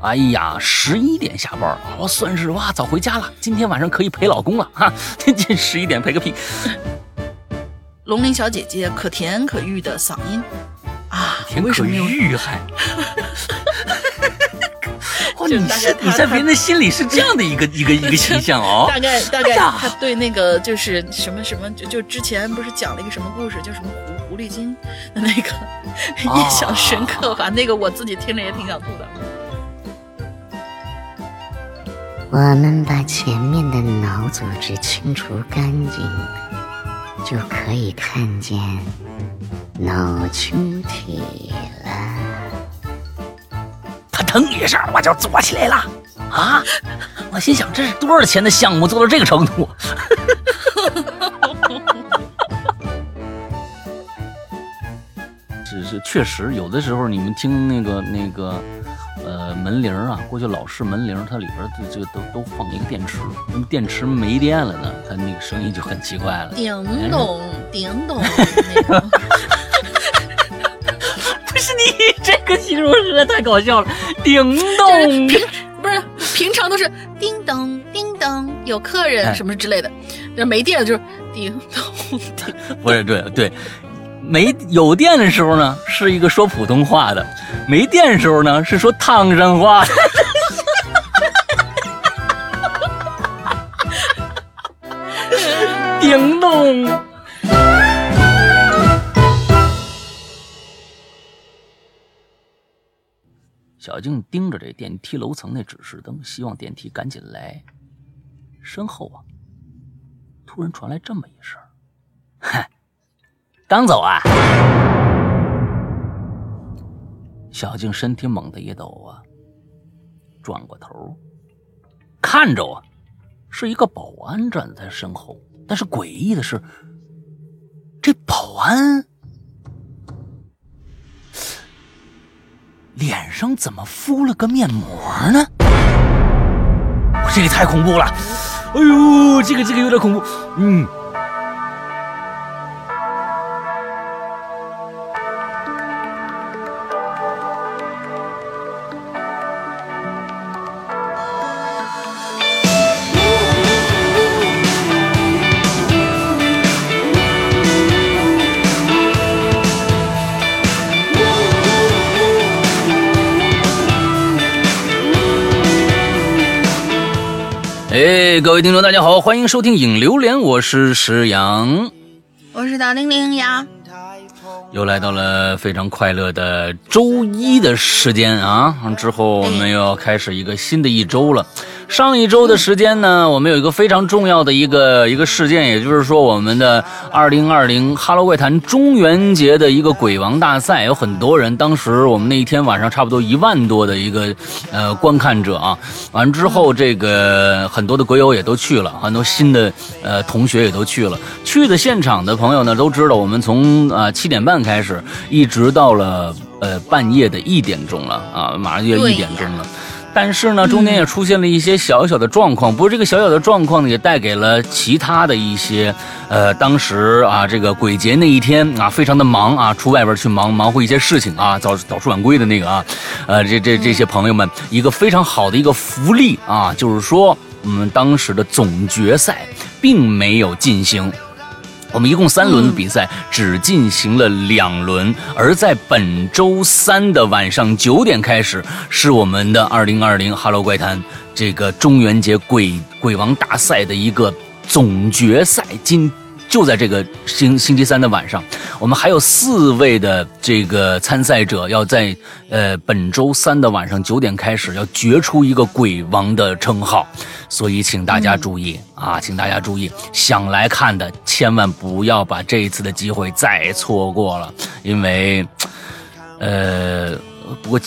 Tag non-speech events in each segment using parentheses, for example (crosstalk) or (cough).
哎呀，十一点下班，我算是哇早回家了，今天晚上可以陪老公了哈。今天十一点陪个屁！龙鳞小姐姐可甜可欲的嗓音啊，甜可玉还。(laughs) 就你你在别人的心里是这样的一个 (laughs) 一个一个形象哦。大概大概 (laughs) 他对那个就是什么什么就就之前不是讲了一个什么故事，叫什么狐狐狸精的那个印象深刻吧？那个我自己听着也挺想吐的。我们把前面的脑组织清除干净，就可以看见脑躯体了。他腾一声，我就坐起来了。啊！我心想，这是多少钱的项目做到这个程度？(laughs) 只是，确实有的时候，你们听那个那个。呃，门铃啊，过去老式门铃，它里边这这个都都放一个电池，那么电池没电了呢，它那个声音就很奇怪了。叮咚，叮咚。(laughs) 不是你这个形容实在太搞笑了，叮咚。平不是平常都是叮咚叮咚，有客人什么之类的，那没电了就是叮咚叮。(laughs) 不是对对。没有电的时候呢，是一个说普通话的；没电的时候呢，是说唐山话。(laughs) 叮咚！小静盯着这电梯楼层那指示灯，希望电梯赶紧来。身后啊，突然传来这么一声：“嗨。”刚走啊！小静身体猛地一抖啊，转过头，看着我，是一个保安站在身后。但是诡异的是，这保安脸上怎么敷了个面膜呢？这个太恐怖了！哎呦，这个这个有点恐怖。嗯。各位听众，大家好，欢迎收听影流连，我是石阳，我是大玲玲呀，又来到了非常快乐的周一的时间啊，之后我们又要开始一个新的一周了。上一周的时间呢，我们有一个非常重要的一个一个事件，也就是说，我们的二零二零哈喽怪谈中元节的一个鬼王大赛，有很多人。当时我们那一天晚上，差不多一万多的一个呃观看者啊。完之后，这个很多的鬼友也都去了，很多新的呃同学也都去了。去的现场的朋友呢，都知道我们从啊七点半开始，一直到了呃半夜的一点钟了啊，马上就要一点钟了。但是呢，中间也出现了一些小小的状况。不过这个小小的状况呢，也带给了其他的一些，呃，当时啊，这个鬼节那一天啊，非常的忙啊，出外边去忙忙活一些事情啊，早早出晚归的那个啊，呃，这这这些朋友们，一个非常好的一个福利啊，就是说我们当时的总决赛并没有进行。我们一共三轮的比赛，只进行了两轮。而在本周三的晚上九点开始，是我们的二零二零 Hello 怪谈这个中元节鬼鬼王大赛的一个总决赛。今就在这个星星期三的晚上，我们还有四位的这个参赛者要在呃本周三的晚上九点开始要决出一个鬼王的称号，所以请大家注意啊，请大家注意，想来看的千万不要把这一次的机会再错过了，因为呃，不过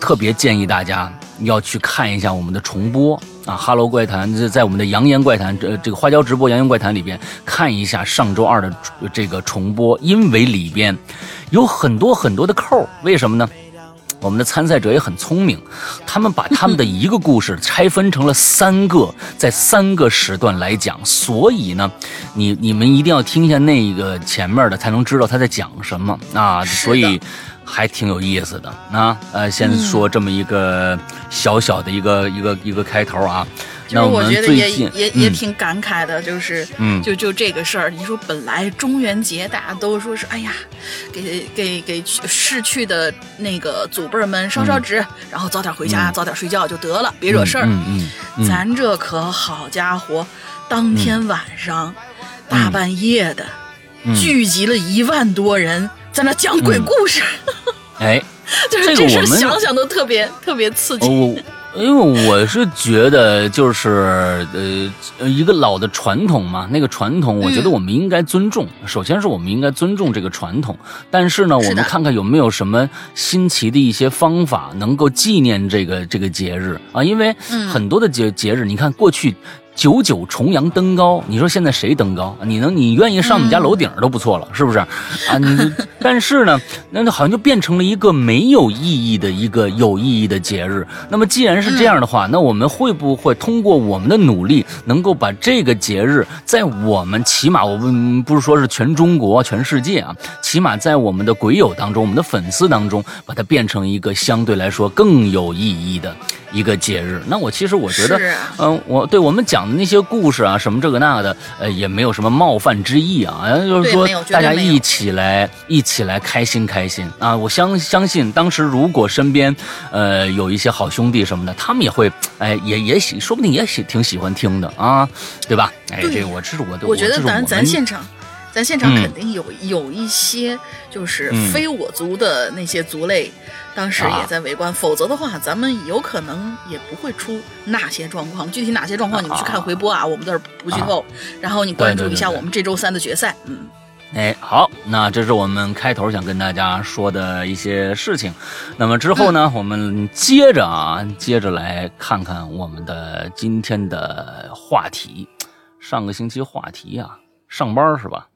特别建议大家要去看一下我们的重播。啊，哈喽怪谈在在我们的扬言怪谈这这个花椒直播扬言怪谈里边看一下上周二的这个重播，因为里边有很多很多的扣为什么呢？我们的参赛者也很聪明，他们把他们的一个故事拆分成了三个，在三个时段来讲，所以呢，你你们一定要听一下那个前面的，才能知道他在讲什么啊，所以。还挺有意思的啊。呃，先说这么一个小小的一个一个一个开头啊。就是我觉得也也也嗯。挺感慨的，就是嗯。就就这个事儿，你说本来中元节大家都说是哎呀，给给给逝去的那个祖辈们烧烧纸，然后早点回家，早点睡觉就得了，别惹事儿。嗯嗯嗯，咱这可好家伙，当天晚上、大半夜的、嗯。聚集了一万多人在那讲鬼故事，哎，(laughs) 就是这个我们事儿想想都特别特别刺激。我。因为我是觉得，就是呃，一个老的传统嘛，那个传统，我觉得我们应该尊重。首先是我们应该尊重这个传统，但是呢，我们看看有没有什么新奇的一些方法，能够纪念这个这个节日啊。因为嗯很多的节节日，你看过去。九九重阳登高，你说现在谁登高？你能你愿意上我们家楼顶都不错了，是不是？啊，你 (laughs) 但是呢，那好像就变成了一个没有意义的一个有意义的节日。那么既然是这样的话，那我们会不会通过我们的努力，能够把这个节日在我们起码我们不是说是全中国、全世界啊，起码在我们的鬼友当中、我们的粉丝当中，把它变成一个相对来说更有意义的一个节日？那我其实我觉得嗯、我对我们讲的那些故事啊，什么这个那个的，呃，也没有什么冒犯之意啊，就是说大家一起来一起来开心开心啊！我相相信当时如果身边呃有一些好兄弟什么的，他们也会哎也也喜，说不定也喜挺喜欢听的啊，对吧？哎，这个我这是我的，我觉得咱咱现场，咱现场嗯肯定有、有一些就是嗯非我族的那些族类，当时啊也在围观。否则的话，咱们有可能也不会出那些状况。具体哪些状况，你们去看回播啊，我们这儿不剧透。然后你关注一下我们这周三的决赛。嗯，哎，好，那这是我们开头想跟大家说的一些事情。那么之后呢，我们接着啊，接着来看看我们的今天的话题。上个星期话题啊，上班是吧？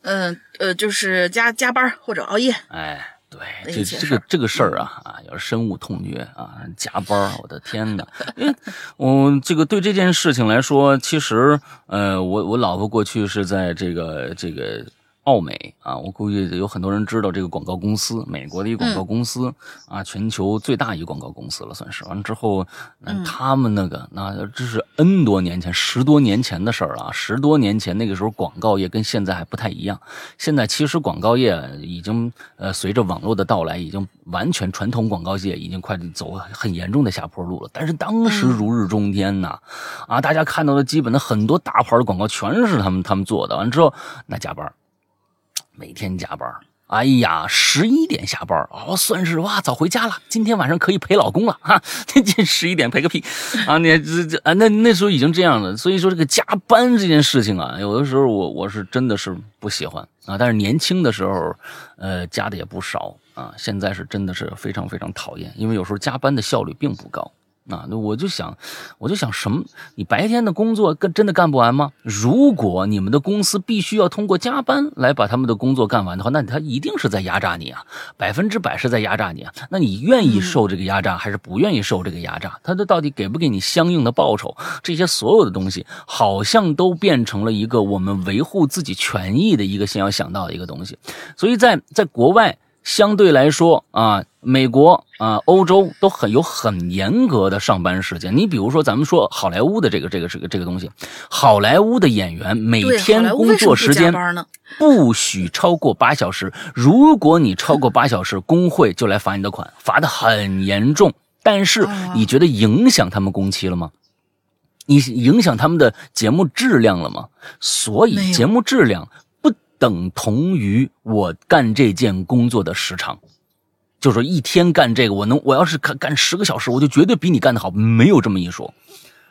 嗯呃，就是加加班或者熬夜。哎，对，这这个这个事儿啊啊，要是深恶痛绝啊，加班儿，我的天哪！因为我这个对这件事情来说，其实呃，我我老婆过去是在这个这个。奥美啊，我估计有很多人知道这个广告公司，美国的一个广告公司、啊，全球最大一个广告公司了，算是。完了之后，嗯，他们那个那这是 N 多年前，十多年前的事儿了啊，十多年前那个时候广告业跟现在还不太一样。现在其实广告业已经呃随着网络的到来，已经完全传统广告界已经快走很严重的下坡路了。但是当时如日中天呐，啊，大家看到的基本的很多大牌的广告全是他们他们做的。完之后那加班。每天加班，哎呀，十一点下班，哦，算是哇，早回家了。今天晚上可以陪老公了哈。(laughs) 这十一点陪个屁啊！你这这啊，那那时候已经这样了。所以说这个加班这件事情啊，有的时候我我是真的是不喜欢啊。但是年轻的时候，呃，加的也不少啊。现在是真的是非常非常讨厌，因为有时候加班的效率并不高。啊，那我就想，我就想什么？你白天的工作干真的干不完吗？如果你们的公司必须要通过加班来把他们的工作干完的话，那他一定是在压榨你啊，百分之百是在压榨你啊。那你愿意受这个压榨，还是不愿意受这个压榨？他这到底给不给你相应的报酬？这些所有的东西，好像都变成了一个我们维护自己权益的一个先要想到的一个东西。所以在在国外。相对来说啊，美国啊、欧洲都很有很严格的上班时间。你比如说，咱们说好莱坞的这个这个这个这个东西，好莱坞的演员每天工作时间？不许超过八小时。如果你超过八小时，工会就来罚你的款，罚的很严重。但是哦你觉得影响他们工期了吗？你影响他们的节目质量了吗？所以节目质量不等同于我干这件工作的时长。就是说一天干这个，我能我要是干干十个小时，我就绝对比你干得好，没有这么一说，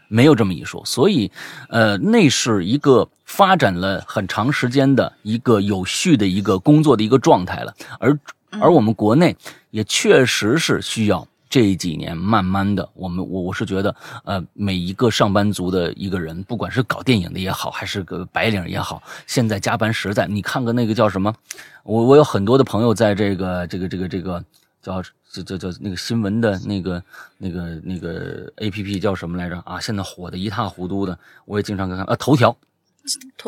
没有这么一说。所以，呃，那是一个发展了很长时间的一个有序的一个工作的一个状态了。而而我们国内也确实是需要这几年慢慢的，我们我我是觉得，呃，每一个上班族的一个人，不管是搞电影的也好，还是个白领也好，现在加班实在，你看看那个叫什么？我我有很多的朋友在这个这个这个这个叫这这叫那个新闻的那个那个那个 A P P 叫什么来着啊？现在火的一塌糊涂的，我也经常看啊，头条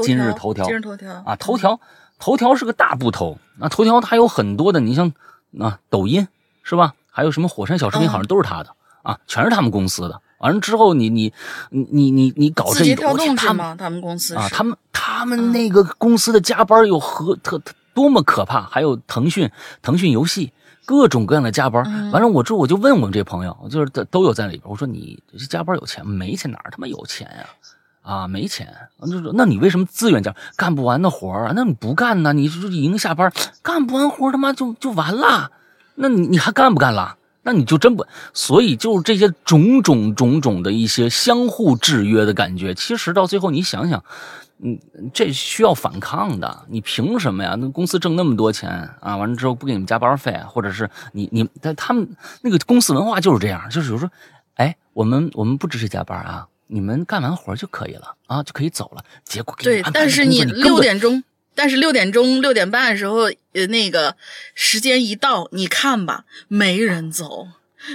今日头条今日头条啊，头条头条是个大部头，那头条它有很多的，你像啊，抖音是吧？还有什么火山小视频，嗯好像都是他的、啊，全是他们公司的。完了之后你，你你你你你搞这个，节跳动他们？他们公司啊，他们他嗯们那个公司的加班有何特特多么可怕？还有腾讯腾讯游戏各种各样的加班。嗯完了，我之后我就问我们这朋友，就是都都有在里边，我说你这加班有钱吗没钱哪儿他妈有钱呀、啊？没钱，就说那你为什么自愿加干不完的活儿啊？那你不干呢？你就是已经下班干不完活他妈就就完了，那你你还干不干了？那你就真不，所以就是这些种种种种的一些相互制约的感觉，其实到最后你想想，嗯，这需要反抗的。你凭什么呀？那公司挣那么多钱啊，完了之后不给你们加班费，或者是你你但他们那个公司文化就是这样，就是有时候，哎，我们我们不支持加班啊，你们干完活就可以了啊，就可以走了。结果给对但是你六点钟，但是六点钟六点半的时候，呃，那个时间一到，你看吧，没人走，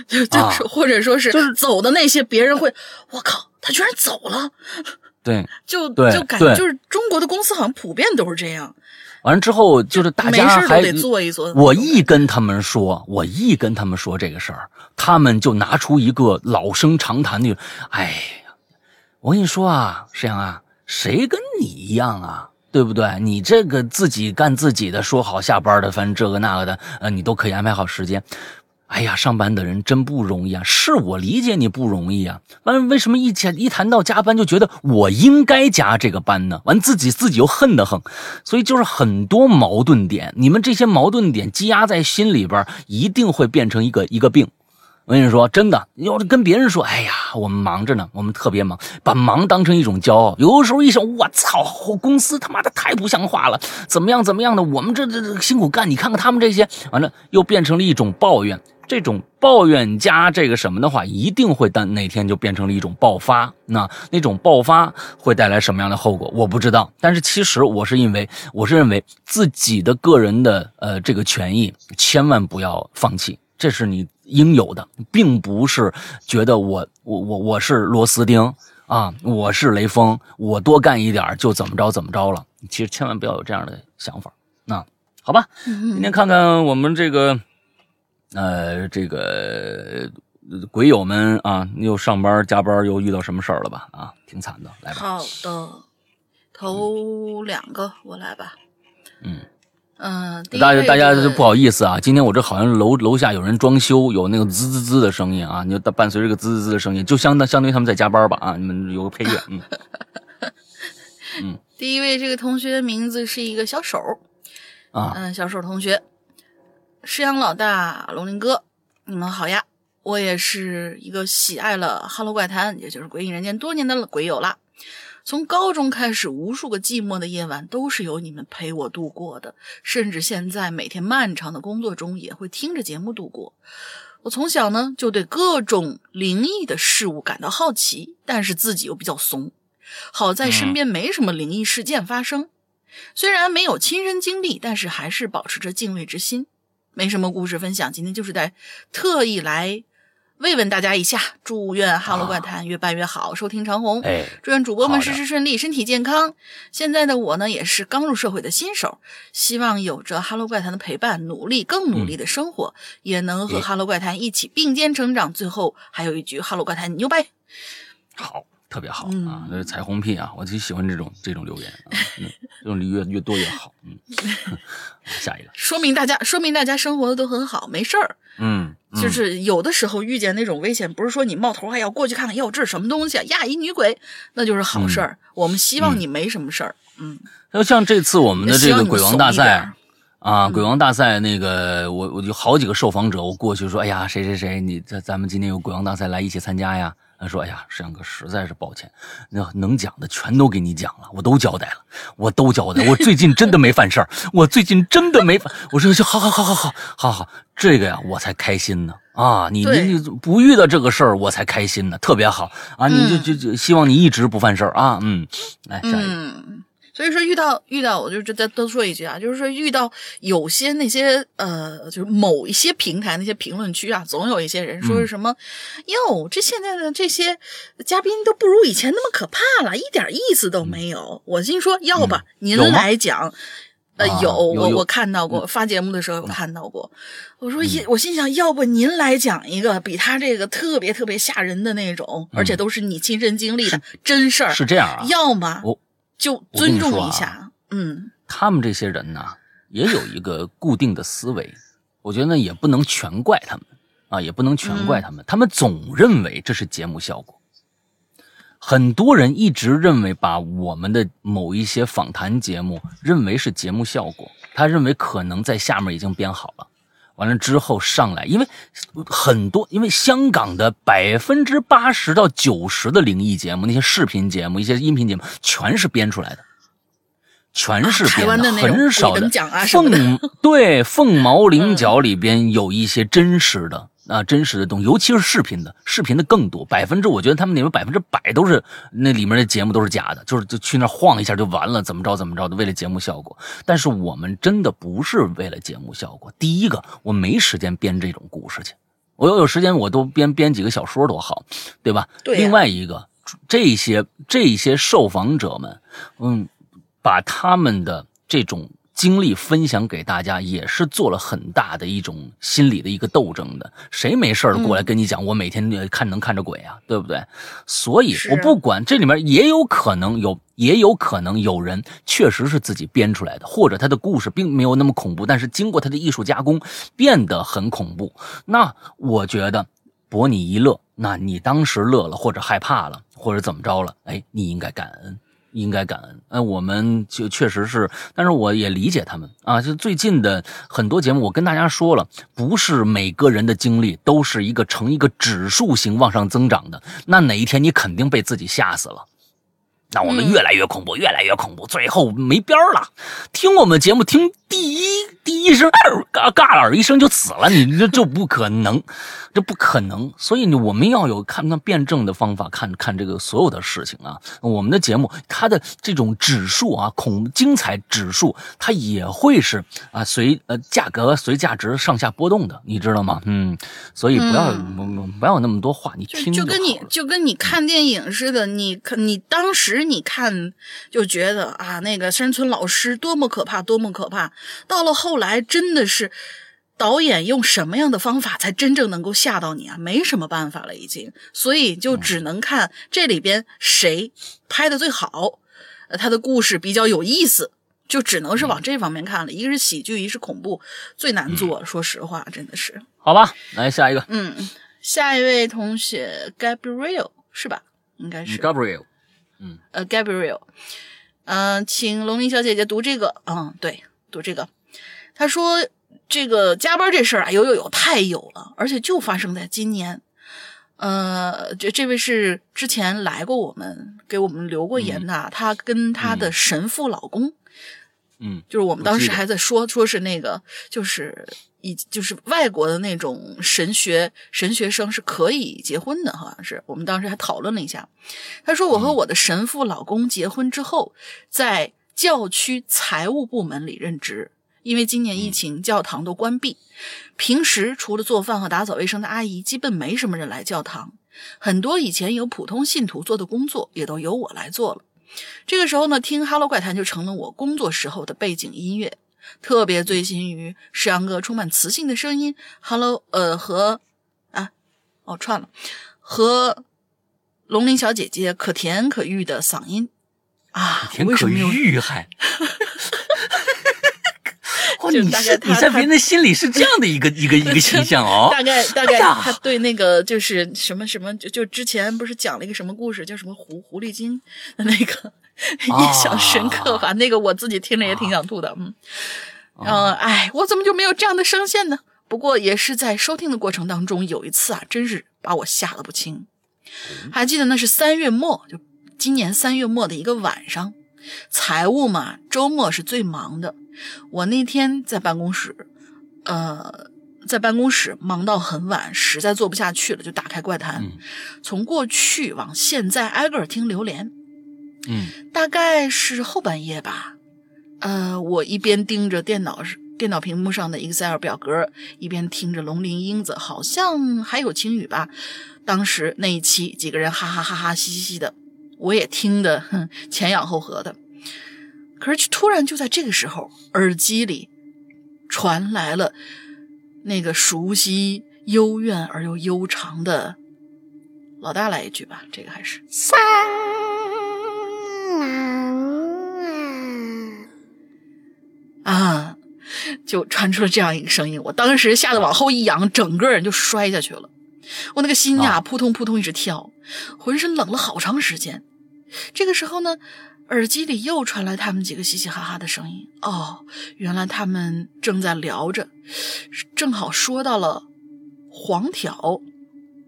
就就啊是、或者说是就是走的那些，别人会，我靠，他居然走了，对，就对就感觉就是中国的公司好像普遍都是这样，完了之后就是大没家还事都得做一做。我一跟他们说，我一跟他们说这个事儿，他们就拿出一个老生常谈的，哎呀，我跟你说啊，沈阳啊，谁跟你一样啊？对不对？你这个自己干自己的，说好下班的，反正这个那个的，呃，你都可以安排好时间。哎呀，上班的人真不容易啊！是我理解你不容易啊。完，为什么一谈一谈到加班就觉得我应该加这个班呢？完，自己自己又恨得很，所以就是很多矛盾点。你们这些矛盾点积压在心里边，一定会变成一个一个病。我跟你说，真的，要是跟别人说，哎呀，我们忙着呢，我们特别忙，把忙当成一种骄傲。有的时候一想，我操，公司他妈的太不像话了，怎么样怎么样的，我们这这这辛苦干，你看看他们这些，完了又变成了一种抱怨。这种抱怨加这个什么的话，一定会但哪天就变成了一种爆发。那那种爆发会带来什么样的后果，我不知道。但是其实我是因为我是认为自己的个人的呃这个权益千万不要放弃，这是你应有的，并不是觉得我我我我是螺丝钉啊，我是雷锋，我多干一点就怎么着怎么着了。其实千万不要有这样的想法。那好吧，今天看看我们这个。呃，这个呃鬼友们啊，又上班加班，又遇到什么事儿了吧？啊，挺惨的，来吧。好的，头两个我来吧。嗯嗯、大家大家就不好意思啊，今天我这好像楼楼下有人装修，有那个滋滋滋的声音啊，你就伴随这个滋滋滋的声音，就相当相当于他们在加班吧啊，你们有个配乐，嗯 (laughs) 嗯第一位这个同学的名字是一个小手，啊嗯，小手同学，师阳老大，龙鳞哥，你们好呀！我也是一个喜爱了《哈喽怪谈》，也就是《鬼影人间》多年的鬼友啦。从高中开始，无数个寂寞的夜晚都是由你们陪我度过的，甚至现在每天漫长的工作中也会听着节目度过。我从小呢就对各种灵异的事物感到好奇，但是自己又比较怂。好在身边没什么灵异事件发生，虽然没有亲身经历，但是还是保持着敬畏之心。没什么故事分享，今天就是在特意来慰问大家一下，祝愿《哈喽怪谈》越办越好，收听长虹。哎，祝愿主播们事事顺利，身体健康。现在的我呢，也是刚入社会的新手，希望有着《哈喽怪谈》的陪伴，努力更努力的生活，也能和《哈喽怪谈》一起并肩成长。最后还有一句《哈喽怪谈》牛掰！好，特别好嗯啊，这是彩虹屁啊，我就喜欢这种这种留言啊，嗯这种越越多越好，嗯，(laughs) 下一个，说明大家说明大家生活的都很好，没事儿。嗯，嗯就是有的时候遇见那种危险，不是说你冒头还要过去看看，哟，这是什么东西啊？呀，一女鬼，那就是好事儿。我们希望你没什么事儿。嗯，要像这次我们的这个鬼王大赛啊，嗯鬼王大赛那个，我我有好几个受访者，我过去说，哎呀，谁谁谁，你咱咱们今天有鬼王大赛来一起参加呀？他说，哎呀，石阳哥实在是抱歉，那能讲的全都给你讲了，我都交代了，我都交代，我最近真的没犯事儿，我最近真的没犯，我说好好好好好好好，这个呀我才开心呢啊，你对。你你不遇到这个事儿我才开心呢，特别好啊，你就嗯。就就希望你一直不犯事儿啊，嗯，来下一个，嗯，所以说遇到遇到，我就就再多说一句啊，就是说遇到有些那些呃，就是某一些平台那些评论区啊，总有一些人说是什么，哟，这现在的这些嘉宾都不如以前那么可怕了，一点意思都没有。我心说，要吧，您来讲。呃，啊有我我看到过，发节目的时候有看到过。我说也，我心想，要不您来讲一个比他这个特别特别吓人的那种，而且都是你亲身经历的真事儿，是这样啊，要么我就尊重一下。嗯，他们这些人呢，也有一个固定的思维，我觉得呢也不能全怪他们啊，也不能全怪他们，他们总认为这是节目效果。很多人一直认为把我们的某一些访谈节目认为是节目效果，他认为可能在下面已经编好了，完了之后上来，因为很多，因为香港的百分之八十到九十的灵异节目，那些视频节目、一些音频节目，全是编出来的。全是编的很少的。凤对凤毛麟角里边有一些真实的啊，真实的东西，尤其是视频的，视频的更多，百分之我觉得他们里面百分之百都是那里面的节目都是假的，就是就去那晃一下就完了，怎么着怎么着的，为了节目效果。但是我们真的不是为了节目效果。第一个，我没时间编这种故事去，我要有时间我都编编几个小说多好，对吧？另外一个，这些这些受访者们，嗯，把他们的这种经历分享给大家，也是做了很大的一种心理的一个斗争的。谁没事儿过来跟你讲，我每天呃看能看着鬼啊，对不对？所以我不管这里面也有可能有，也有可能有人确实是自己编出来的，或者他的故事并没有那么恐怖，但是经过他的艺术加工变得很恐怖。那我觉得博你一乐，那你当时乐了，或者害怕了，或者怎么着了，哎，你应该感恩。应该感恩，哎，我们就确实是，但是我也理解他们啊。就最近的很多节目，我跟大家说了，不是每个人的经历都是一个呈一个指数型往上增长的，那哪一天你肯定被自己吓死了。那我们嗯越来越恐怖，越来越恐怖，最后没边儿了。听我们节目，听第一第一声，二嘎嘎了一声就死了，你这就不可能，(laughs) 这不可能。所以呢，我们要有看看辩证的方法，看看这个所有的事情啊。我们的节目它的这种指数啊，恐精彩指数，它也会是啊随呃价格随价值上下波动的，你知道吗？嗯，所以不要、不不要那么多话，你就听就跟你就跟你看电影似的，你看你当时你看就觉得啊，那个山村老师多么可怕，多么可怕。到了后来，真的是导演用什么样的方法才真正能够吓到你啊？没什么办法了，已经，所以就只能看这里边谁拍的最好，呃，他的故事比较有意思。就只能是往这方面看了，一个是喜剧，一个是恐怖，最难做了。说实话，真的是。好吧，来下一个嗯，下一位同学 Gabriel 是吧？应该是 Gabriel。呃 Gabriel，嗯、请龙鳞小姐姐读这个，嗯，对，读这个。他说这个加班这事儿啊，有有有，太有了，而且就发生在今年。呃，这这位是之前来过我们，给我们留过言的，她跟她的神父老公，嗯就是我们当时还在说，说是那个，就是以就是外国的那种神学神学生是可以结婚的，好像是我们当时还讨论了一下。他说我和我的神父老公结婚之后，在教区财务部门里任职，因为今年疫情，教堂都关闭，平时除了做饭和打扫卫生的阿姨，基本没什么人来教堂。很多以前有普通信徒做的工作，也都由我来做了。这个时候呢，听《哈喽怪谈》就成了我工作时候的背景音乐，特别醉心于石阳哥充满磁性的声音，Hello，呃和啊哦串了和龙鳞小姐姐可甜可欲的嗓音啊，甜可为什么有欲还。(laughs) 哇，就你你在别人的心里是这样的一个 (laughs) 一个一个形象哦。(laughs) 大概大概他对那个就是什么什么，就就之前不是讲了一个什么故事，叫什么狐狐狸精的那个 (laughs) 印象深刻吧？那个我自己听着也挺想吐的，嗯，嗯，哎，我怎么就没有这样的声线呢？不过也是在收听的过程当中，有一次啊，真是把我吓得不轻。还记得那是三月末，就今年三月末的一个晚上，财务嘛，周末是最忙的。我那天在办公室，呃，在办公室忙到很晚，实在做不下去了，就打开怪谈，嗯从过去往现在挨个听榴莲。嗯大概是后半夜吧。呃，我一边盯着电脑电脑屏幕上的 Excel 表格，一边听着龙鳞英子，好像还有青雨吧。当时那一期几个人哈哈哈哈嘻嘻嘻的，我也听得哼前仰后合的。可是突然就在这个时候，耳机里传来了那个熟悉、幽怨而又悠长的。老大来一句吧，这个还是三郎啊啊，就传出了这样一个声音。我当时吓得往后一仰，整个人就摔下去了。我那个心呀，啊扑通扑通一直跳，浑身冷了好长时间。这个时候呢，耳机里又传来他们几个嘻嘻哈哈的声音。哦，原来他们正在聊着，正好说到了黄条，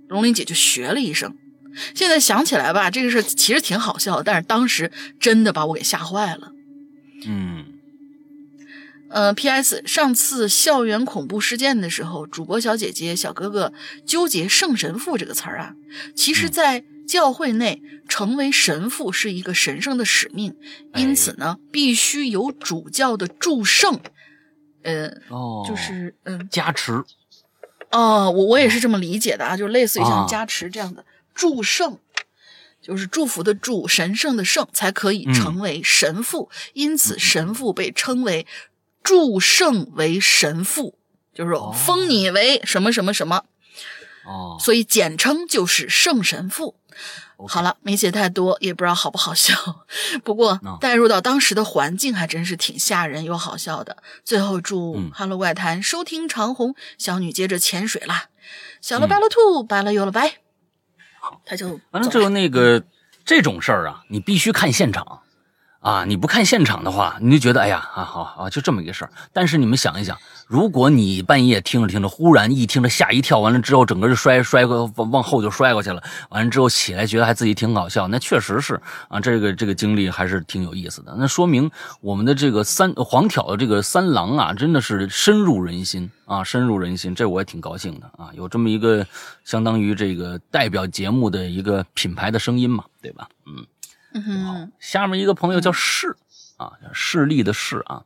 龙玲姐就学了一声。现在想起来吧，这个事其实挺好笑的，但是当时真的把我给吓坏了。嗯呃，P.S. 上次校园恐怖事件的时候，主播小姐姐、小哥哥纠结“圣神父”这个词儿啊，其实，在教会内成为神父是一个神圣的使命，哎因此呢，必须有主教的祝圣。呃，哦，就是嗯，加持，哦，我我也是这么理解的啊，就类似于啊像加持这样的祝圣，就是祝福的祝，神圣的圣，才可以嗯成为神父。因此，神父被称为祝圣为神父，就是说封你为什么什么什么，哦，所以简称就是圣神父。好了，没写太多，也不知道好不好笑。(laughs) 不过啊带入到当时的环境，还真是挺吓人又好笑的。最后祝嗯《哈喽怪谈》收听长虹，小女接着潜水啦。小嗯了白了兔，白了又了白，他就反正这个走了。那个这种事儿啊，你必须看现场啊！你不看现场的话，你就觉得哎呀啊好啊，就这么一个事儿。但是你们想一想，如果你半夜听着听着，忽然一听着吓一跳，完了之后整个就摔摔过往往后就摔过去了，完了之后起来觉得还自己挺搞笑，那确实是啊，这个这个经历还是挺有意思的。那说明我们的这个三黄挑的这个三郎啊，真的是深入人心啊，深入人心，这我也挺高兴的啊，有这么一个相当于这个代表节目的一个品牌的声音嘛，对吧？嗯。嗯，下面一个朋友叫势啊，势力的势啊，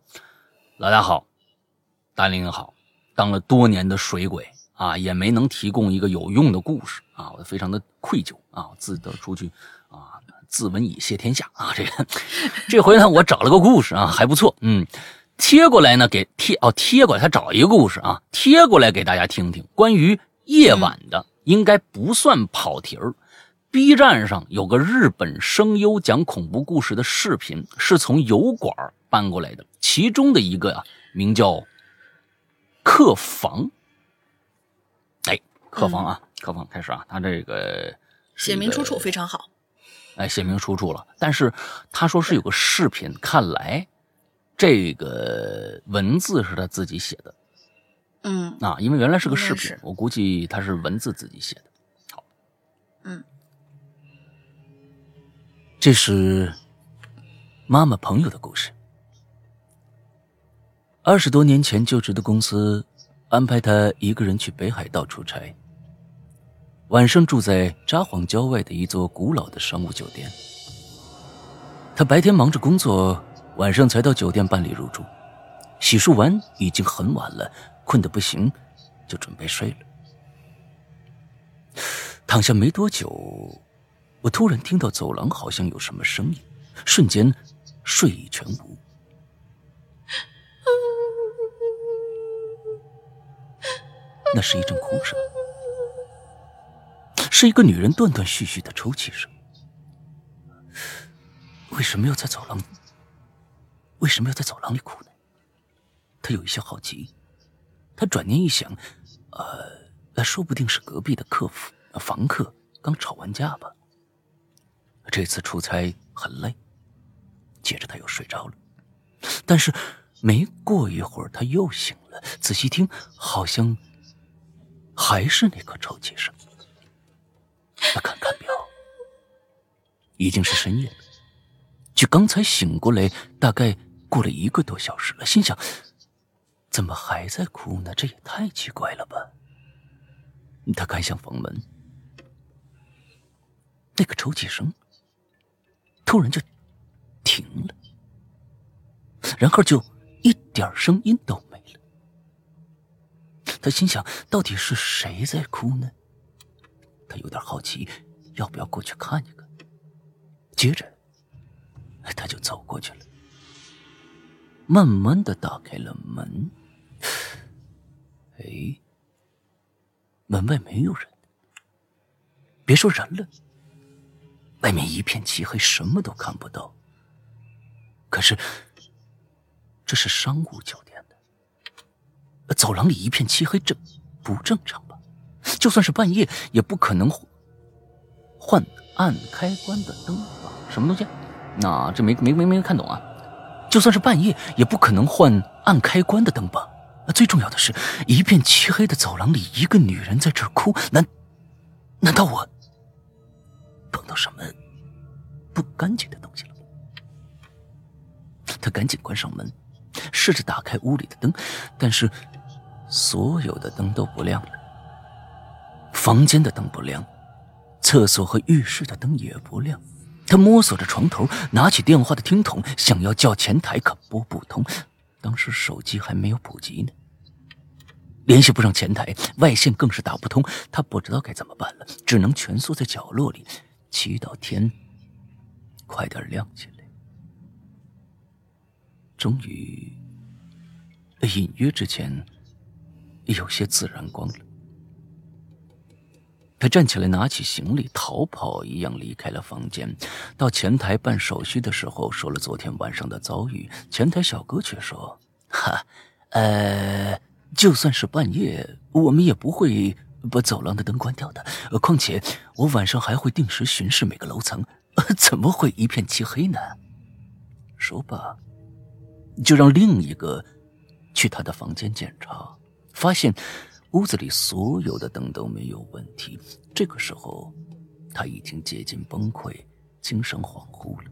老大好，大林好，当了多年的水鬼啊，也没能提供一个有用的故事啊，我非常的愧疚啊，我自得出去啊，自刎以谢天下啊，这个这回呢，我找了个故事啊，还不错，嗯。贴过来呢，给贴哦，贴过来，他找一个故事啊，贴过来给大家听听，关于夜晚的，应该不算跑题儿。B 站上有个日本声优讲恐怖故事的视频，是从油管搬过来的。其中的一个啊，名叫“客房”。哎，客房啊，客房开始啊，他这个写明出处非常好。哎，写明出处了。但是他说是有个视频，看来这个文字是他自己写的嗯啊，因为原来是个视频我估计他是文字自己写的。好，嗯，这是妈妈朋友的故事。二十多年前就职的公司安排他一个人去北海道出差，晚上住在札幌郊外的一座古老的商务酒店。他白天忙着工作，晚上才到酒店办理入住。洗漱完已经很晚了，困得不行，就准备睡了。躺下没多久，我突然听到走廊好像有什么声音，瞬间睡意全无。那是一阵哭声，是一个女人断断续续的抽泣声。为什么要在走廊？为什么要在走廊里哭呢？他有一些好奇。他转念一想，呃，那说不定是隔壁的客服房客刚吵完架吧。这次出差很累，接着他又睡着了。但是没过一会儿，他又醒了，仔细听，好像还是那个抽泣声。他看看表，已经是深夜了。距刚才醒过来，大概过了一个多小时了。心想，怎么还在哭呢？这也太奇怪了吧！他看向房门，那个抽泣声突然就停了，然后就一点声音都没了。他心想，到底是谁在哭呢？他有点好奇，要不要过去看一看？接着，他就走过去了。慢慢的打开了门。哎，门外没有人，别说人了，外面一片漆黑，什么都看不到。可是，这是商务酒店的，走廊里一片漆黑，这不正常吧？就算是半夜，也不可能换按开关的灯吧？什么东西？那这没没没没看懂啊？就算是半夜，也不可能换按开关的灯吧？最重要的是，一片漆黑的走廊里，一个女人在这哭。难，难道我碰到什么不干净的东西了？他赶紧关上门，试着打开屋里的灯，但是所有的灯都不亮了。房间的灯不亮，厕所和浴室的灯也不亮。他摸索着床头，拿起电话的听筒，想要叫前台，可拨不通。当时手机还没有普及呢。联系不上前台，外线更是打不通，他不知道该怎么办了，只能蜷缩在角落里，祈祷天快点亮起来。终于，隐约之间有些自然光了。他站起来，拿起行李，逃跑一样离开了房间。到前台办手续的时候，说了昨天晚上的遭遇。前台小哥却说：“哈，呃。”就算是半夜，我们也不会把走廊的灯关掉的。况且我晚上还会定时巡视每个楼层，怎么会一片漆黑呢？说罢，就让另一个去他的房间检查，发现屋子里所有的灯都没有问题。这个时候，他已经接近崩溃，精神恍惚了。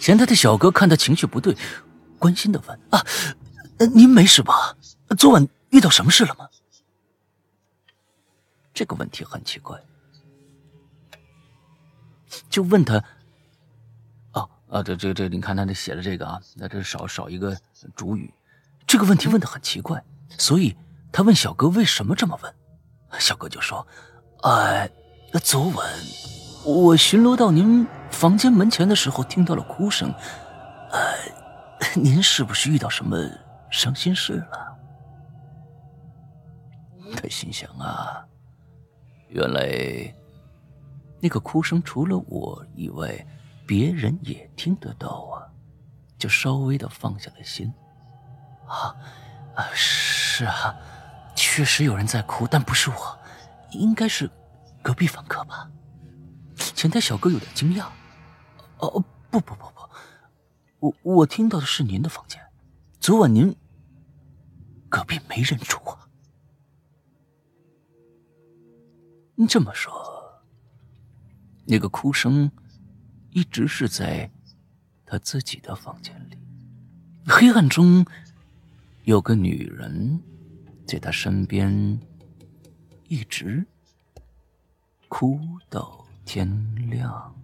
前台的小哥看他情绪不对，关心的问：“啊。”您没事吧？昨晚遇到什么事了吗？这个问题很奇怪，就问他。哦啊，这这这，你看他这写的这个啊，那这少少一个主语。这个问题问的很奇怪，所以他问小哥为什么这么问。小哥就说：“哎，昨晚我巡逻到您房间门前的时候，听到了哭声。呃，您是不是遇到什么？”伤心事了，他心想啊，原来那个哭声除了我以外，别人也听得到啊，就稍微的放下了心。啊啊，是啊，确实有人在哭，但不是我，应该是隔壁房客吧？前台小哥有点惊讶。哦，不不不不，我我听到的是您的房间，昨晚您。隔壁没人住啊！这么说，那个哭声一直是在他自己的房间里，黑暗中有个女人在他身边，一直哭到天亮。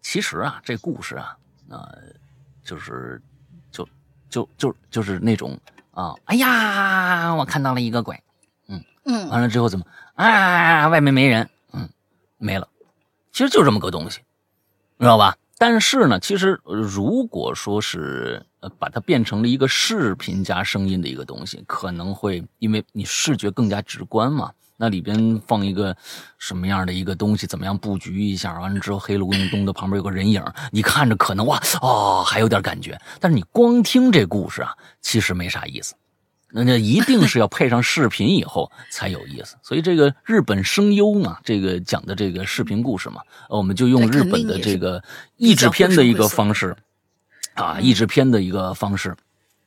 其实啊，这故事啊，呃。就是，就，就就就是那种啊，哎呀，我看到了一个鬼，嗯嗯，完了之后怎么啊，外面没人，嗯，没了，其实就这么个东西，知道吧？但是呢，其实如果说是呃把它变成了一个视频加声音的一个东西，可能会因为你视觉更加直观嘛。那里边放一个什么样的一个东西？怎么样布局一下？完了之后，黑咕隆咚的旁边有个人影，你看着可能哇哦，还有点感觉。但是你光听这故事啊，其实没啥意思。那那一定是要配上视频以后才有意思。所以这个日本声优嘛，这个讲的这个视频故事嘛，我们就用日本的这个译制片的一个方式啊，译制片的一个方式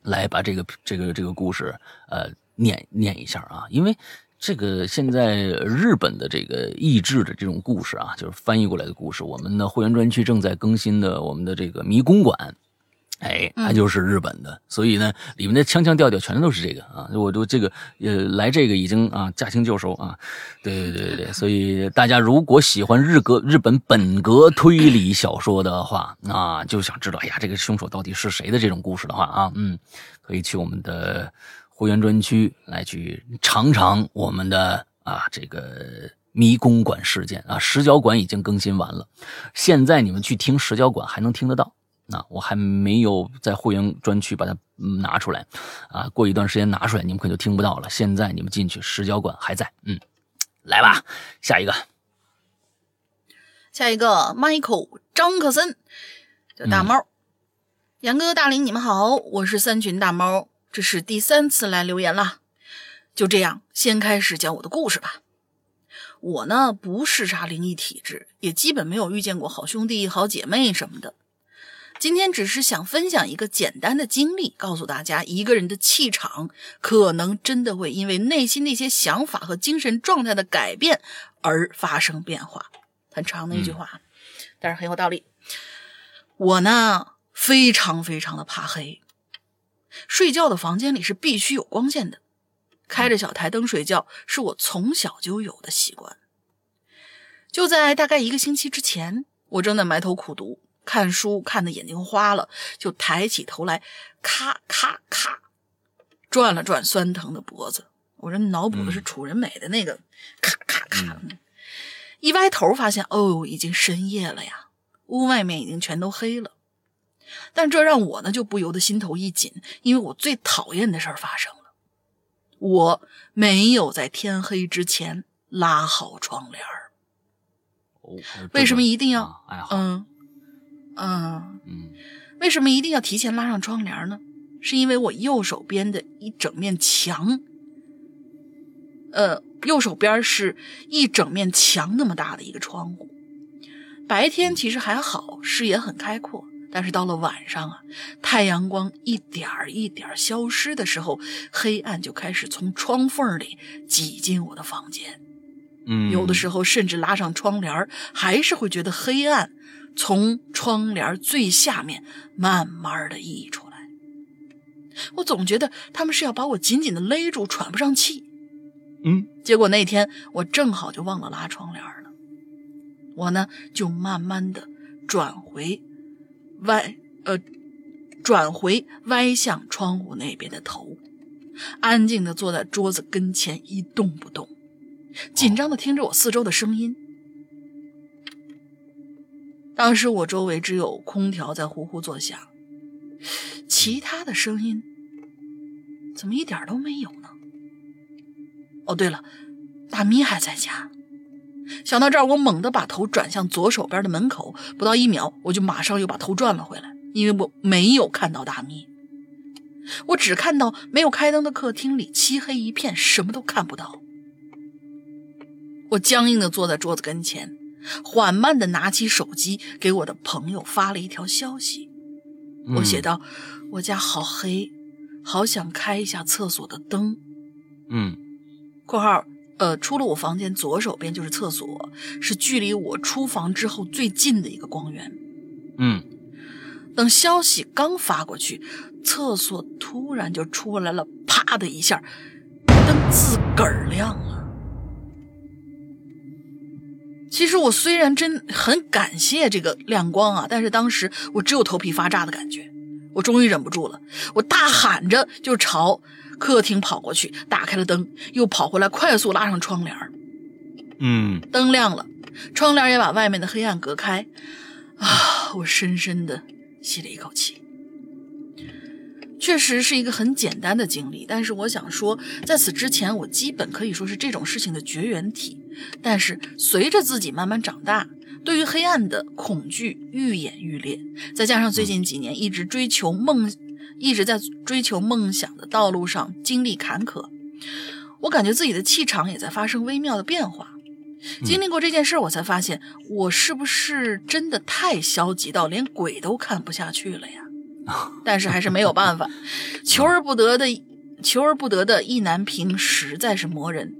来把这个这个这个故事呃念念一下啊，因为。这个现在日本的这个译制的这种故事啊，就是翻译过来的故事。我们的会员专区正在更新的我们的这个迷宫馆，哎，它就是日本的，所以呢，里面的腔腔调调全都是这个啊。我都这个呃来这个已经啊驾轻就熟啊，对对对对对。所以大家如果喜欢日格日本本格推理小说的话，啊就想知道哎呀这个凶手到底是谁的这种故事的话啊，嗯，可以去我们的。会员专区来去尝尝我们的啊这个迷宫馆事件啊，石角馆已经更新完了，现在你们去听石角馆还能听得到。那我还没有在会员专区把它拿出来，啊，过一段时间拿出来，你们可就听不到了。现在你们进去，石角馆还在，嗯，来吧，下一个，下一个，Michael 张克森，叫大猫，杨哥、大林，你们好，我是三群大猫，这是第三次来留言了。就这样，先开始讲我的故事吧。我呢，不是啥灵异体质，也基本没有遇见过好兄弟、好姐妹什么的。今天只是想分享一个简单的经历，告诉大家，一个人的气场可能真的会因为内心那些想法和精神状态的改变而发生变化。很长的一句话，但是很有道理。我呢，非常非常的怕黑，睡觉的房间里是必须有光线的，开着小台灯睡觉是我从小就有的习惯。就在大概一个星期之前，我正在埋头苦读。看书看的眼睛花了，就抬起头来，咔咔咔，转了转酸疼的脖子。我这脑补的是楚人美的那个咔咔咔。一歪头发现，哦，已经深夜了呀，屋外面已经全都黑了。但这让我呢就不由得心头一紧，因为我最讨厌的事儿发生了，我没有在天黑之前拉好窗帘儿。为什么一定要？嗯。嗯嗯，为什么一定要提前拉上窗帘呢？是因为我右手边的一整面墙，呃，右手边是一整面墙那么大的一个窗户。白天其实还好，视野很开阔，但是到了晚上啊，太阳光一点儿一点儿消失的时候，黑暗就开始从窗缝里挤进我的房间。嗯，有的时候甚至拉上窗帘，还是会觉得黑暗。从窗帘最下面慢慢的溢出来，我总觉得他们是要把我紧紧的勒住，喘不上气。嗯，结果那天我正好就忘了拉窗帘了，我呢就慢慢的转回歪呃转回歪向窗户那边的头，安静的坐在桌子跟前一动不动，紧张的听着我四周的声音。当时我周围只有空调在呼呼作响，其他的声音怎么一点都没有呢？哦，对了，大咪还在家。想到这儿，我猛地把头转向左手边的门口，不到一秒，我就马上又把头转了回来，因为我没有看到大咪，我只看到没有开灯的客厅里漆黑一片，什么都看不到。我僵硬地坐在桌子跟前。缓慢地拿起手机，给我的朋友发了一条消息。我写道：“我家好黑，好想开一下厕所的灯。”嗯（括号呃，出了我房间左手边就是厕所，是距离我出房之后最近的一个光源。）嗯，等消息刚发过去，厕所突然就出来了，啪的一下，灯自个儿亮了。其实我虽然真很感谢这个亮光啊，但是当时我只有头皮发炸的感觉。我终于忍不住了，我大喊着就朝客厅跑过去，打开了灯，又跑回来，快速拉上窗帘嗯，灯亮了，窗帘也把外面的黑暗隔开。啊，我深深的吸了一口气。确实是一个很简单的经历，但是我想说，在此之前，我基本可以说是这种事情的绝缘体。但是随着自己慢慢长大，对于黑暗的恐惧愈演愈烈，再加上最近几年一直追求梦，一直在追求梦想的道路上经历坎坷，我感觉自己的气场也在发生微妙的变化。经历过这件事，我才发现我是不是真的太消极到连鬼都看不下去了呀？(laughs) 但是还是没有办法，(laughs) 求而不得的，求而不得的意难平实在是磨人，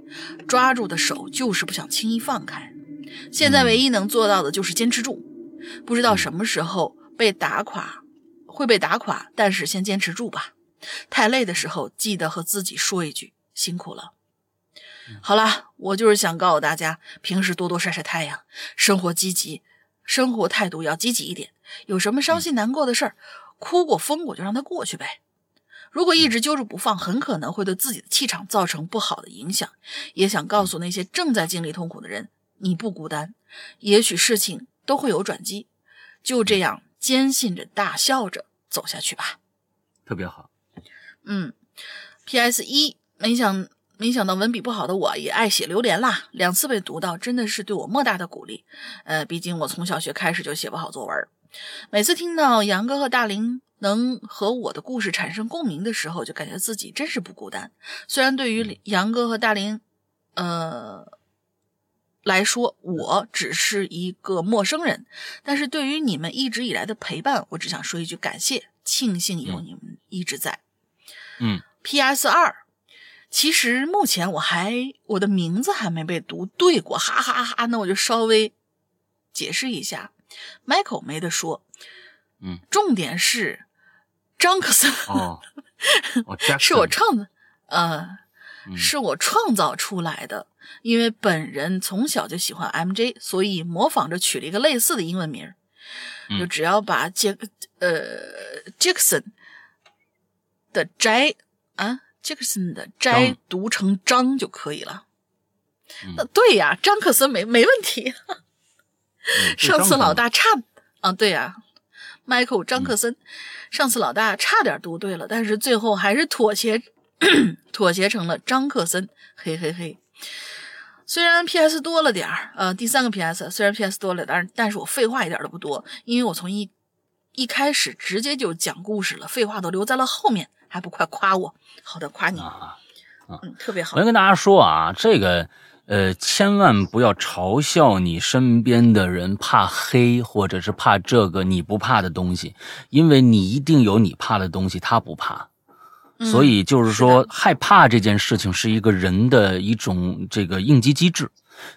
抓住的手就是不想轻易放开。现在唯一能做到的就是坚持住，不知道什么时候被打垮，会被打垮，但是先坚持住吧。太累的时候，记得和自己说一句辛苦了。好了，我就是想告诉大家，平时多多晒晒太阳，生活积极，生活态度要积极一点。有什么伤心难过的事儿。哭过疯过就让它过去呗。如果一直揪着不放，很可能会对自己的气场造成不好的影响。也想告诉那些正在经历痛苦的人，你不孤单，也许事情都会有转机。就这样坚信着，大笑着走下去吧。特别好。嗯，P.S. 一，没想没想到文笔不好的我也爱写榴莲啦，两次被读到，真的是对我莫大的鼓励。呃，毕竟我从小学开始就写不好作文，每次听到杨哥和大林能和我的故事产生共鸣的时候，就感觉自己真是不孤单。虽然对于杨哥和大林，呃来说，我只是一个陌生人，但是对于你们一直以来的陪伴，我只想说一句感谢，庆幸有你们一直在。嗯，P.S. 二，其实目前我还我的名字还没被读对过，哈哈哈。那我就稍微解释一下，Michael 没得说，嗯，重点是张克森，哦，哦 (laughs) 是我创的，呃，嗯是我创造出来的。因为本人从小就喜欢 MJ，所以模仿着取了一个类似的英文名就只要把杰呃 Jackson 的斋啊 Jackson 的斋读成张就可以了。嗯那对呀，张克森没没问题。(laughs) 嗯上次老大大差啊，对呀，Michael 张克森，上次老大差点读对了，但是最后还是妥协，(coughs) 妥协成了张克森，嘿嘿嘿。虽然 PS 多了点儿，呃，第三个 PS 虽然 PS 多了，但是但是我废话一点都不多，因为我从一一开始直接就讲故事了，废话都留在了后面，还不快夸我？好的，夸你，啊，嗯，特别好我要。跟大家说啊，这个呃，千万不要嘲笑你身边的人怕黑，或者是怕这个你不怕的东西，因为你一定有你怕的东西，他不怕。嗯所以就是是说，害怕这件事情是一个人的一种这个应激机制。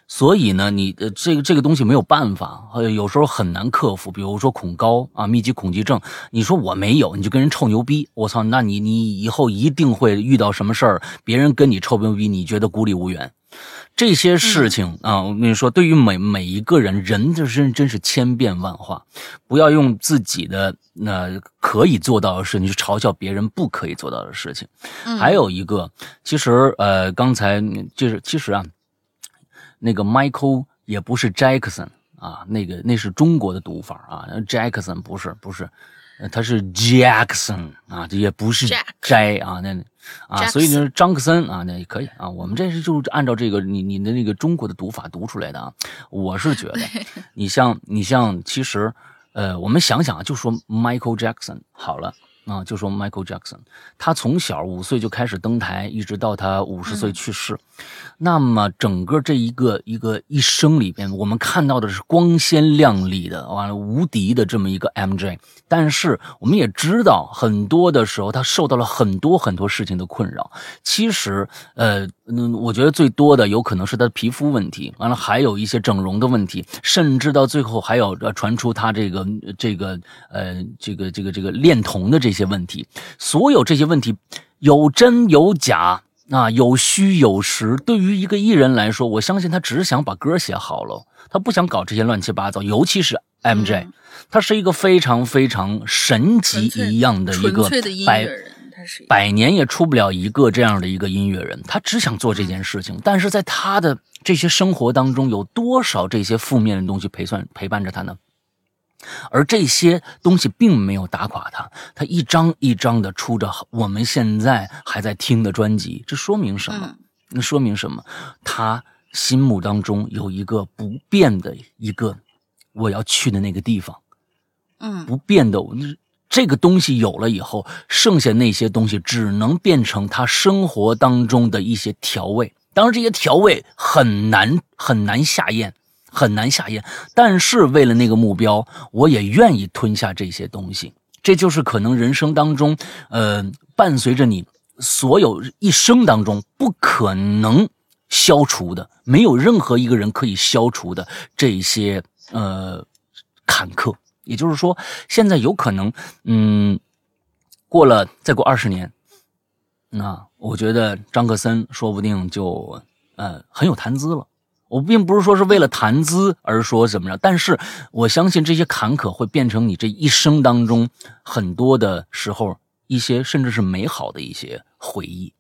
所以呢，你呃这个这个东西没有办法，呃有时候很难克服。比如说恐高啊，密集恐惧症，你说我没有，你就跟人臭牛逼，我操，那你你以后一定会遇到什么事儿，别人跟你臭牛逼，你觉得孤立无援。这些事情啊，我跟你说，对于每每一个人，人这真真是千变万化，不要用自己的那、可以做到的事情去嘲笑别人不可以做到的事情。嗯还有一个，其实呃，刚才就是其实啊，那个 Michael 也不是 Jackson 啊，那个那是中国的读法啊，Jackson 不是不是，呃他是 Jackson 啊，这也不是斋啊，那啊所以就是张克森啊，那也可以啊，我们这是就是按照这个你你的那个中国的读法读出来的啊，我是觉得 (laughs) 你像你像其实呃，我们想想啊，就说 Michael Jackson 好了。啊，就说 Michael Jackson，他从小五岁就开始登台，一直到他五十岁去世。那么整个这一个一个一生里边，我们看到的是光鲜亮丽的，完了无敌的这么一个 MJ。但是我们也知道，很多的时候他受到了很多很多事情的困扰。其实，呃，嗯，我觉得最多的有可能是他的皮肤问题，完了还有一些整容的问题，甚至到最后还有呃传出他这个这个呃这个这个这个恋童的这些问题。所有这些问题有真有假。啊，有虚有实。对于一个艺人来说，我相信他只是想把歌写好了，他不想搞这些乱七八糟。尤其是 MJ，、嗯他是一个非常非常神级一样的一个音百乐人，他是百年也出不了一个这样的一个音乐人，他只想做这件事情，但是在他的这些生活当中，有多少这些负面的东西陪算陪伴着他呢？而这些东西并没有打垮他，他一张一张的出着我们现在还在听的专辑，这说明什么？嗯那说明什么？他心目当中有一个不变的一个我要去的那个地方。嗯不变的。这个东西有了以后，剩下那些东西只能变成他生活当中的一些调味。当然，这些调味很难很难下咽，很难下咽。但是为了那个目标，我也愿意吞下这些东西。这就是可能人生当中，呃，伴随着你所有一生当中不可能消除的，没有任何一个人可以消除的这些呃坎坷。也就是说，现在有可能，嗯，过了再过二十年，那我觉得张克森说不定就呃很有谈资了。我并不是说是为了谈资而说怎么着，但是我相信这些坎坷会变成你这一生当中很多的时候一些甚至是美好的一些回忆，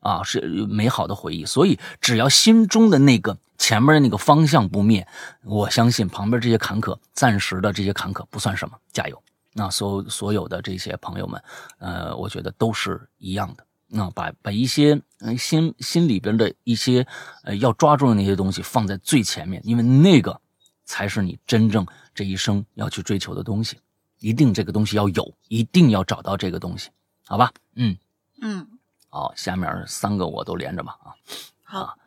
啊，是美好的回忆。所以只要心中的那个前面的那个方向不灭，我相信旁边这些坎坷，暂时的这些坎坷不算什么，加油！那所有所有的这些朋友们，呃，我觉得都是一样的。那把把一些心心里边的一些呃要抓住的那些东西放在最前面，因为那个才是你真正这一生要去追求的东西。一定这个东西要有，一定要找到这个东西，好吧？嗯嗯，好，下面三个我都连着吧啊。好，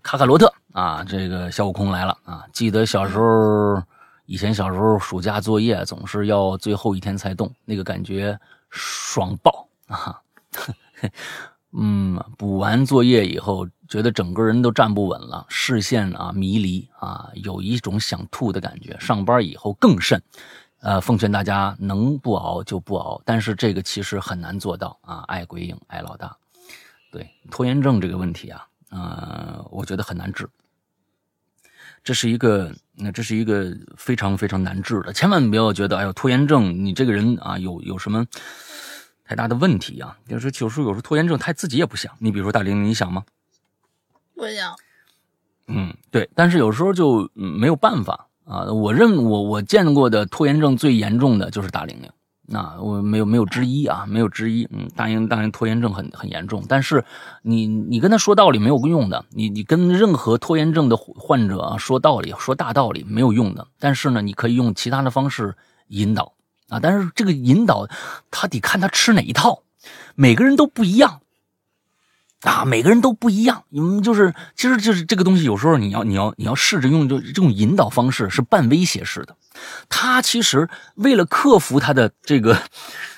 卡卡罗特啊，这个小悟空来了啊！记得小时候，以前小时候暑假作业总是要最后一天才动，那个感觉爽爆啊！(laughs) 嗯，补完作业以后，觉得整个人都站不稳了，视线啊迷离啊，有一种想吐的感觉。上班以后更甚。呃，奉劝大家能不熬就不熬，但是这个其实很难做到啊！爱鬼影，爱老大，对拖延症这个问题啊，呃，我觉得很难治。这是一个，那这是一个非常非常难治的，千万不要觉得，哎呦，拖延症，你这个人啊，有有什么太大的问题啊？就是有时候有时候拖延症他自己也不想。你比如说大玲，你想吗？不想。嗯，对，但是有时候就没有办法。啊，我认我我见过的拖延症最严重的就是大玲玲，那我没有没有之一啊，没有之一。嗯，大玲大玲拖延症很很严重，但是你你跟他说道理没有用的，你你跟任何拖延症的患者啊说道理说大道理没有用的。但是呢，你可以用其他的方式引导啊，但是这个引导他得看他吃哪一套，每个人都不一样。啊，每个人都不一样，你们，就是，其实就是这个东西，有时候你要，你要，你要试着用这这种引导方式，是半威胁式的。他其实为了克服他的这个。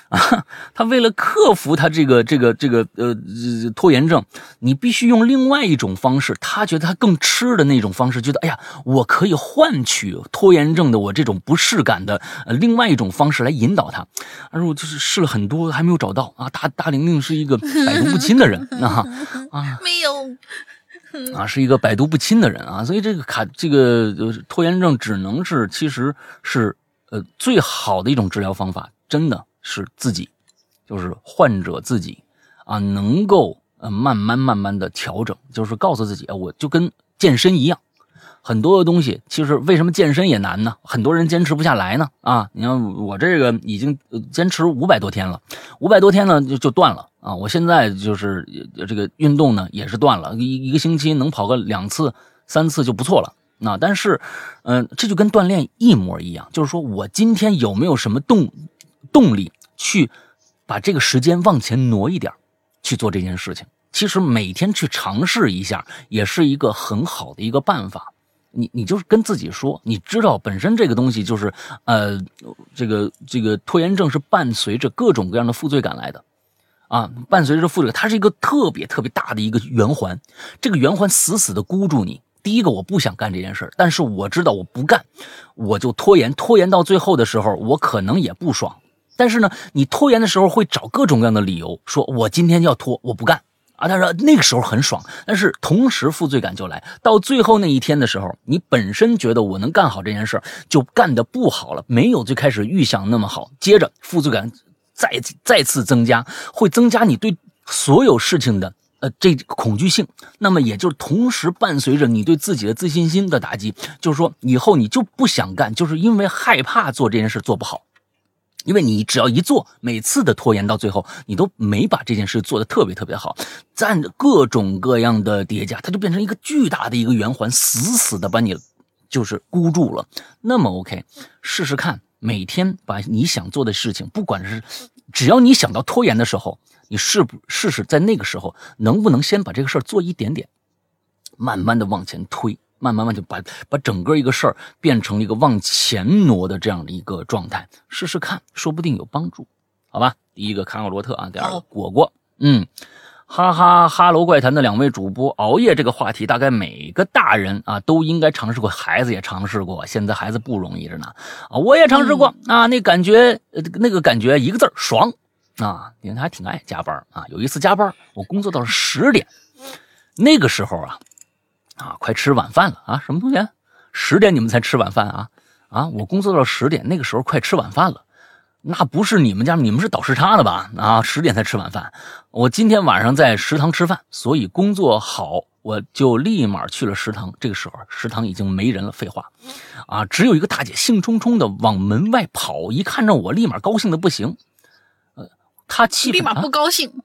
啊，他为了克服他这个这个这个呃拖延症，你必须用另外一种方式。他觉得他更吃的那种方式，觉得哎呀，我可以换取拖延症的我这种不适感的呃另外一种方式来引导他。而我就是试了很多，还没有找到啊。大大玲玲是一个百毒不侵的人啊啊，(laughs) 没有啊，是一个百毒不侵的人啊。所以这个卡这个拖延症只能是其实是呃最好的一种治疗方法，真的。是自己，就是患者自己啊，能够呃慢慢慢慢的调整，就是告诉自己啊，我就跟健身一样，很多的东西其实为什么健身也难呢？很多人坚持不下来呢啊！你看我这个已经坚持五百多天了，五百多天呢就就断了啊！我现在就是这个运动呢也是断了，一一个星期能跑个两次三次就不错了。那但是，嗯，这就跟锻炼一模一样，就是说我今天有没有什么动？动力去把这个时间往前挪一点，去做这件事情。其实每天去尝试一下，也是一个很好的一个办法。你你就是跟自己说，你知道本身这个东西就是，呃，这个这个拖延症是伴随着各种各样的负罪感来的，啊，伴随着负罪，它是一个特别特别大的一个圆环，这个圆环死死的箍住你。第一个，我不想干这件事但是我知道我不干，我就拖延，拖延到最后的时候，我可能也不爽。但是呢，你拖延的时候会找各种各样的理由，说我今天要拖，我不干啊。他说那个时候很爽，但是同时负罪感就来到最后那一天的时候，你本身觉得我能干好这件事就干得不好了，没有最开始预想那么好。接着负罪感再再次增加，会增加你对所有事情的呃这恐惧性，那么也就同时伴随着你对自己的自信心的打击，就是说以后你就不想干，就是因为害怕做这件事做不好。因为你只要一做，每次的拖延到最后，你都没把这件事做得特别特别好，在各种各样的叠加，它就变成一个巨大的一个圆环，死死的把你就是箍住了。那么 OK，试试看，每天把你想做的事情，不管是只要你想到拖延的时候，你试不试试在那个时候能不能先把这个事儿做一点点，慢慢的往前推。慢慢慢就把把整个一个事儿变成了一个往前挪的这样的一个状态，试试看，说不定有帮助，好吧？第一个卡卡罗特啊，第二个果果，嗯，哈哈哈喽怪谈的两位主播，熬夜这个话题，大概每个大人啊都应该尝试过，孩子也尝试过，现在孩子不容易着呢啊，我也尝试过啊，那感觉那个感觉一个字爽啊，你看他还挺爱加班啊，有一次加班，我工作到了十点，那个时候啊。啊，快吃晚饭了啊！什么东西？十点你们才吃晚饭啊？啊，我工作到十点，那个时候快吃晚饭了。那不是你们家，你们是倒时差的吧？啊，十点才吃晚饭。我今天晚上在食堂吃饭，所以工作好，我就立马去了食堂。这个时候，食堂已经没人了。废话，啊，只有一个大姐兴冲冲的往门外跑，一看着我，立马高兴的不行。呃，她气立马不高兴。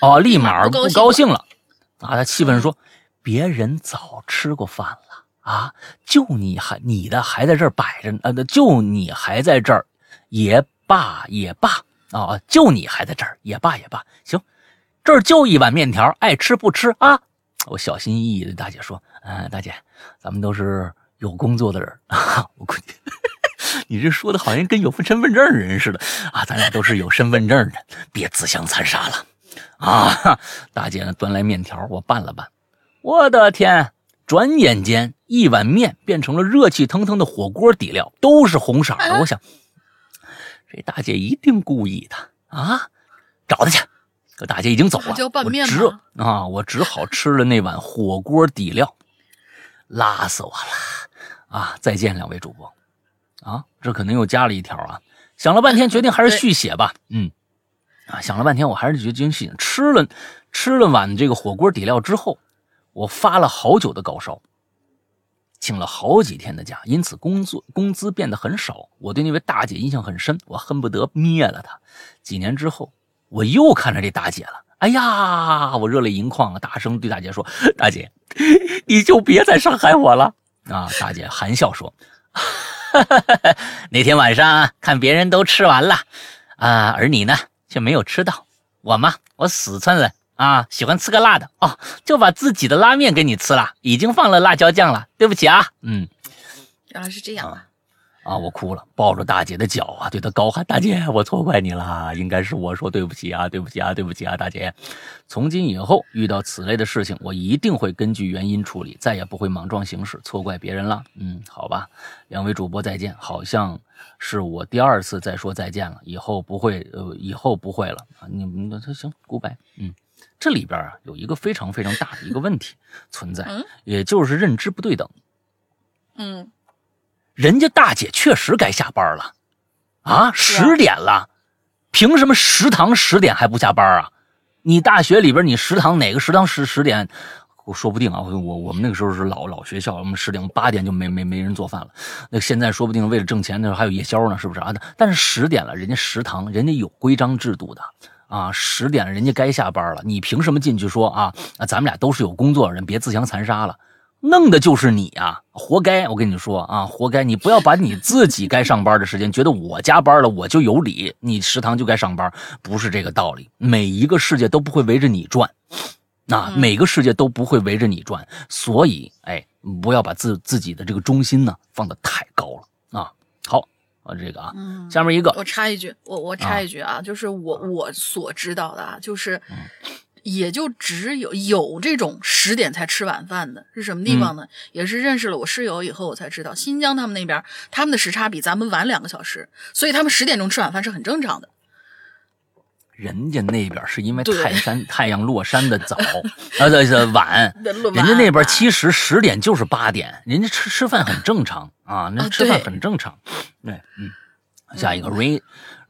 哦，立马不高兴了。啊，她气愤说：“别人早吃过饭了啊，就你还你的还在这儿摆着，呃，就你还在这儿，也。”罢也罢啊，就你还在这儿，也罢也罢，行，这儿就一碗面条，爱吃不吃啊？我小心翼翼的大姐说：“嗯，大姐，咱们都是有工作的人啊，(laughs) 我估计 (laughs) 你这说的好像跟有份身份证人似的啊，咱俩都是有身份证的，别自相残杀了啊！”大姐呢，端来面条，我拌了拌，我的天，转眼间一碗面变成了热气腾腾的火锅底料，都是红色的，我想。这大姐一定故意的啊！找她去。可大姐已经走了，我只啊，我只好吃了那碗火锅底料，辣死我了啊！再见，两位主播啊！这可能又加了一条啊！想了半天，决定还是 (laughs) 续写吧。嗯啊，想了半天，我还是决定续。吃了吃了碗这个火锅底料之后，我发了好久的高烧。请了好几天的假，因此工作工资变得很少。我对那位大姐印象很深，我恨不得灭了她。几年之后，我又看着这大姐了。哎呀，我热泪盈眶啊！大声对大姐说：“大姐，你就别再伤害我了。”啊！大姐含笑说：“ (laughs) 那天晚上看别人都吃完了，啊，而你呢却没有吃到。我嘛，我死撑了。”啊，喜欢吃个辣的哦，就把自己的拉面给你吃了，已经放了辣椒酱了，对不起啊，嗯，原来是这样啊，啊，我哭了，抱着大姐的脚啊，对她高喊：“大姐，我错怪你了，应该是我说对不起啊，对不起啊，对不起啊，大姐，从今以后遇到此类的事情，我一定会根据原因处理，再也不会莽撞行事，错怪别人了。嗯，好吧，两位主播再见，好像是我第二次再说再见了，以后不会，呃，以后不会了啊，你们那行，goodbye，嗯。这里边啊有一个非常非常大的一个问题存在，也就是认知不对等。嗯，人家大姐确实该下班了，啊，十点了，凭什么食堂十点还不下班啊？你大学里边你食堂哪个食堂十十点？我说不定啊，我我们那个时候是老老学校，我们十点八点就没没没人做饭了。那现在说不定为了挣钱，那时候还有夜宵呢，是不是啊？但是十点了，人家食堂人家有规章制度的。啊，十点了，人家该下班了，你凭什么进去说啊？啊，咱们俩都是有工作的人，别自相残杀了，弄的就是你啊，活该！我跟你说啊，活该！你不要把你自己该上班的时间，觉得我加班了我就有理，你食堂就该上班，不是这个道理。每一个世界都不会围着你转，那每个世界都不会围着你转，所以，哎，不要把自自己的这个中心呢放得太高了啊。这个啊，下面一个，我插一句，我我插一句啊，就是我我所知道的啊，就是也就只有有这种十点才吃晚饭的，是什么地方呢？也是认识了我室友以后，我才知道，新疆他们那边他们的时差比咱们晚两个小时，所以他们十点钟吃晚饭是很正常的。人家那边是因为泰山 (laughs) 太阳落山的早，啊对对晚，人家那边其实十点就是八点，人家吃吃饭很正常啊，那吃饭很正常。对，嗯，下一个 rain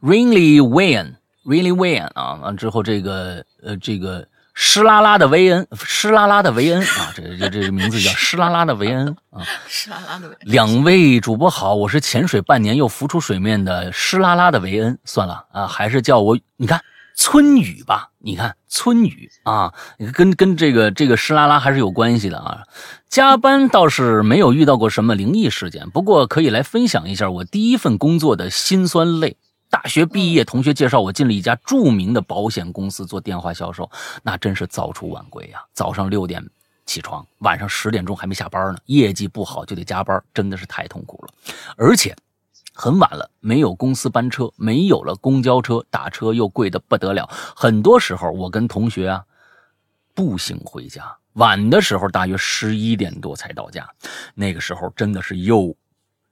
rainly wayan really wayan 啊，完之后这个呃这个湿拉拉的维恩，湿拉拉的维恩啊，这这这名字叫湿拉拉的维恩啊，(laughs) 湿拉拉的维恩。两位主播好，我是潜水半年又浮出水面的湿拉拉的维恩，算了啊，还是叫我你看。村雨吧，你看村雨啊，跟跟这个这个湿拉拉还是有关系的啊。加班倒是没有遇到过什么灵异事件，不过可以来分享一下我第一份工作的辛酸泪。大学毕业，同学介绍我进了一家著名的保险公司做电话销售，那真是早出晚归呀。早上六点起床，晚上十点钟还没下班呢，业绩不好就得加班，真的是太痛苦了，而且。很晚了，没有公司班车，没有了公交车，打车又贵的不得了。很多时候，我跟同学啊步行回家，晚的时候大约十一点多才到家。那个时候真的是又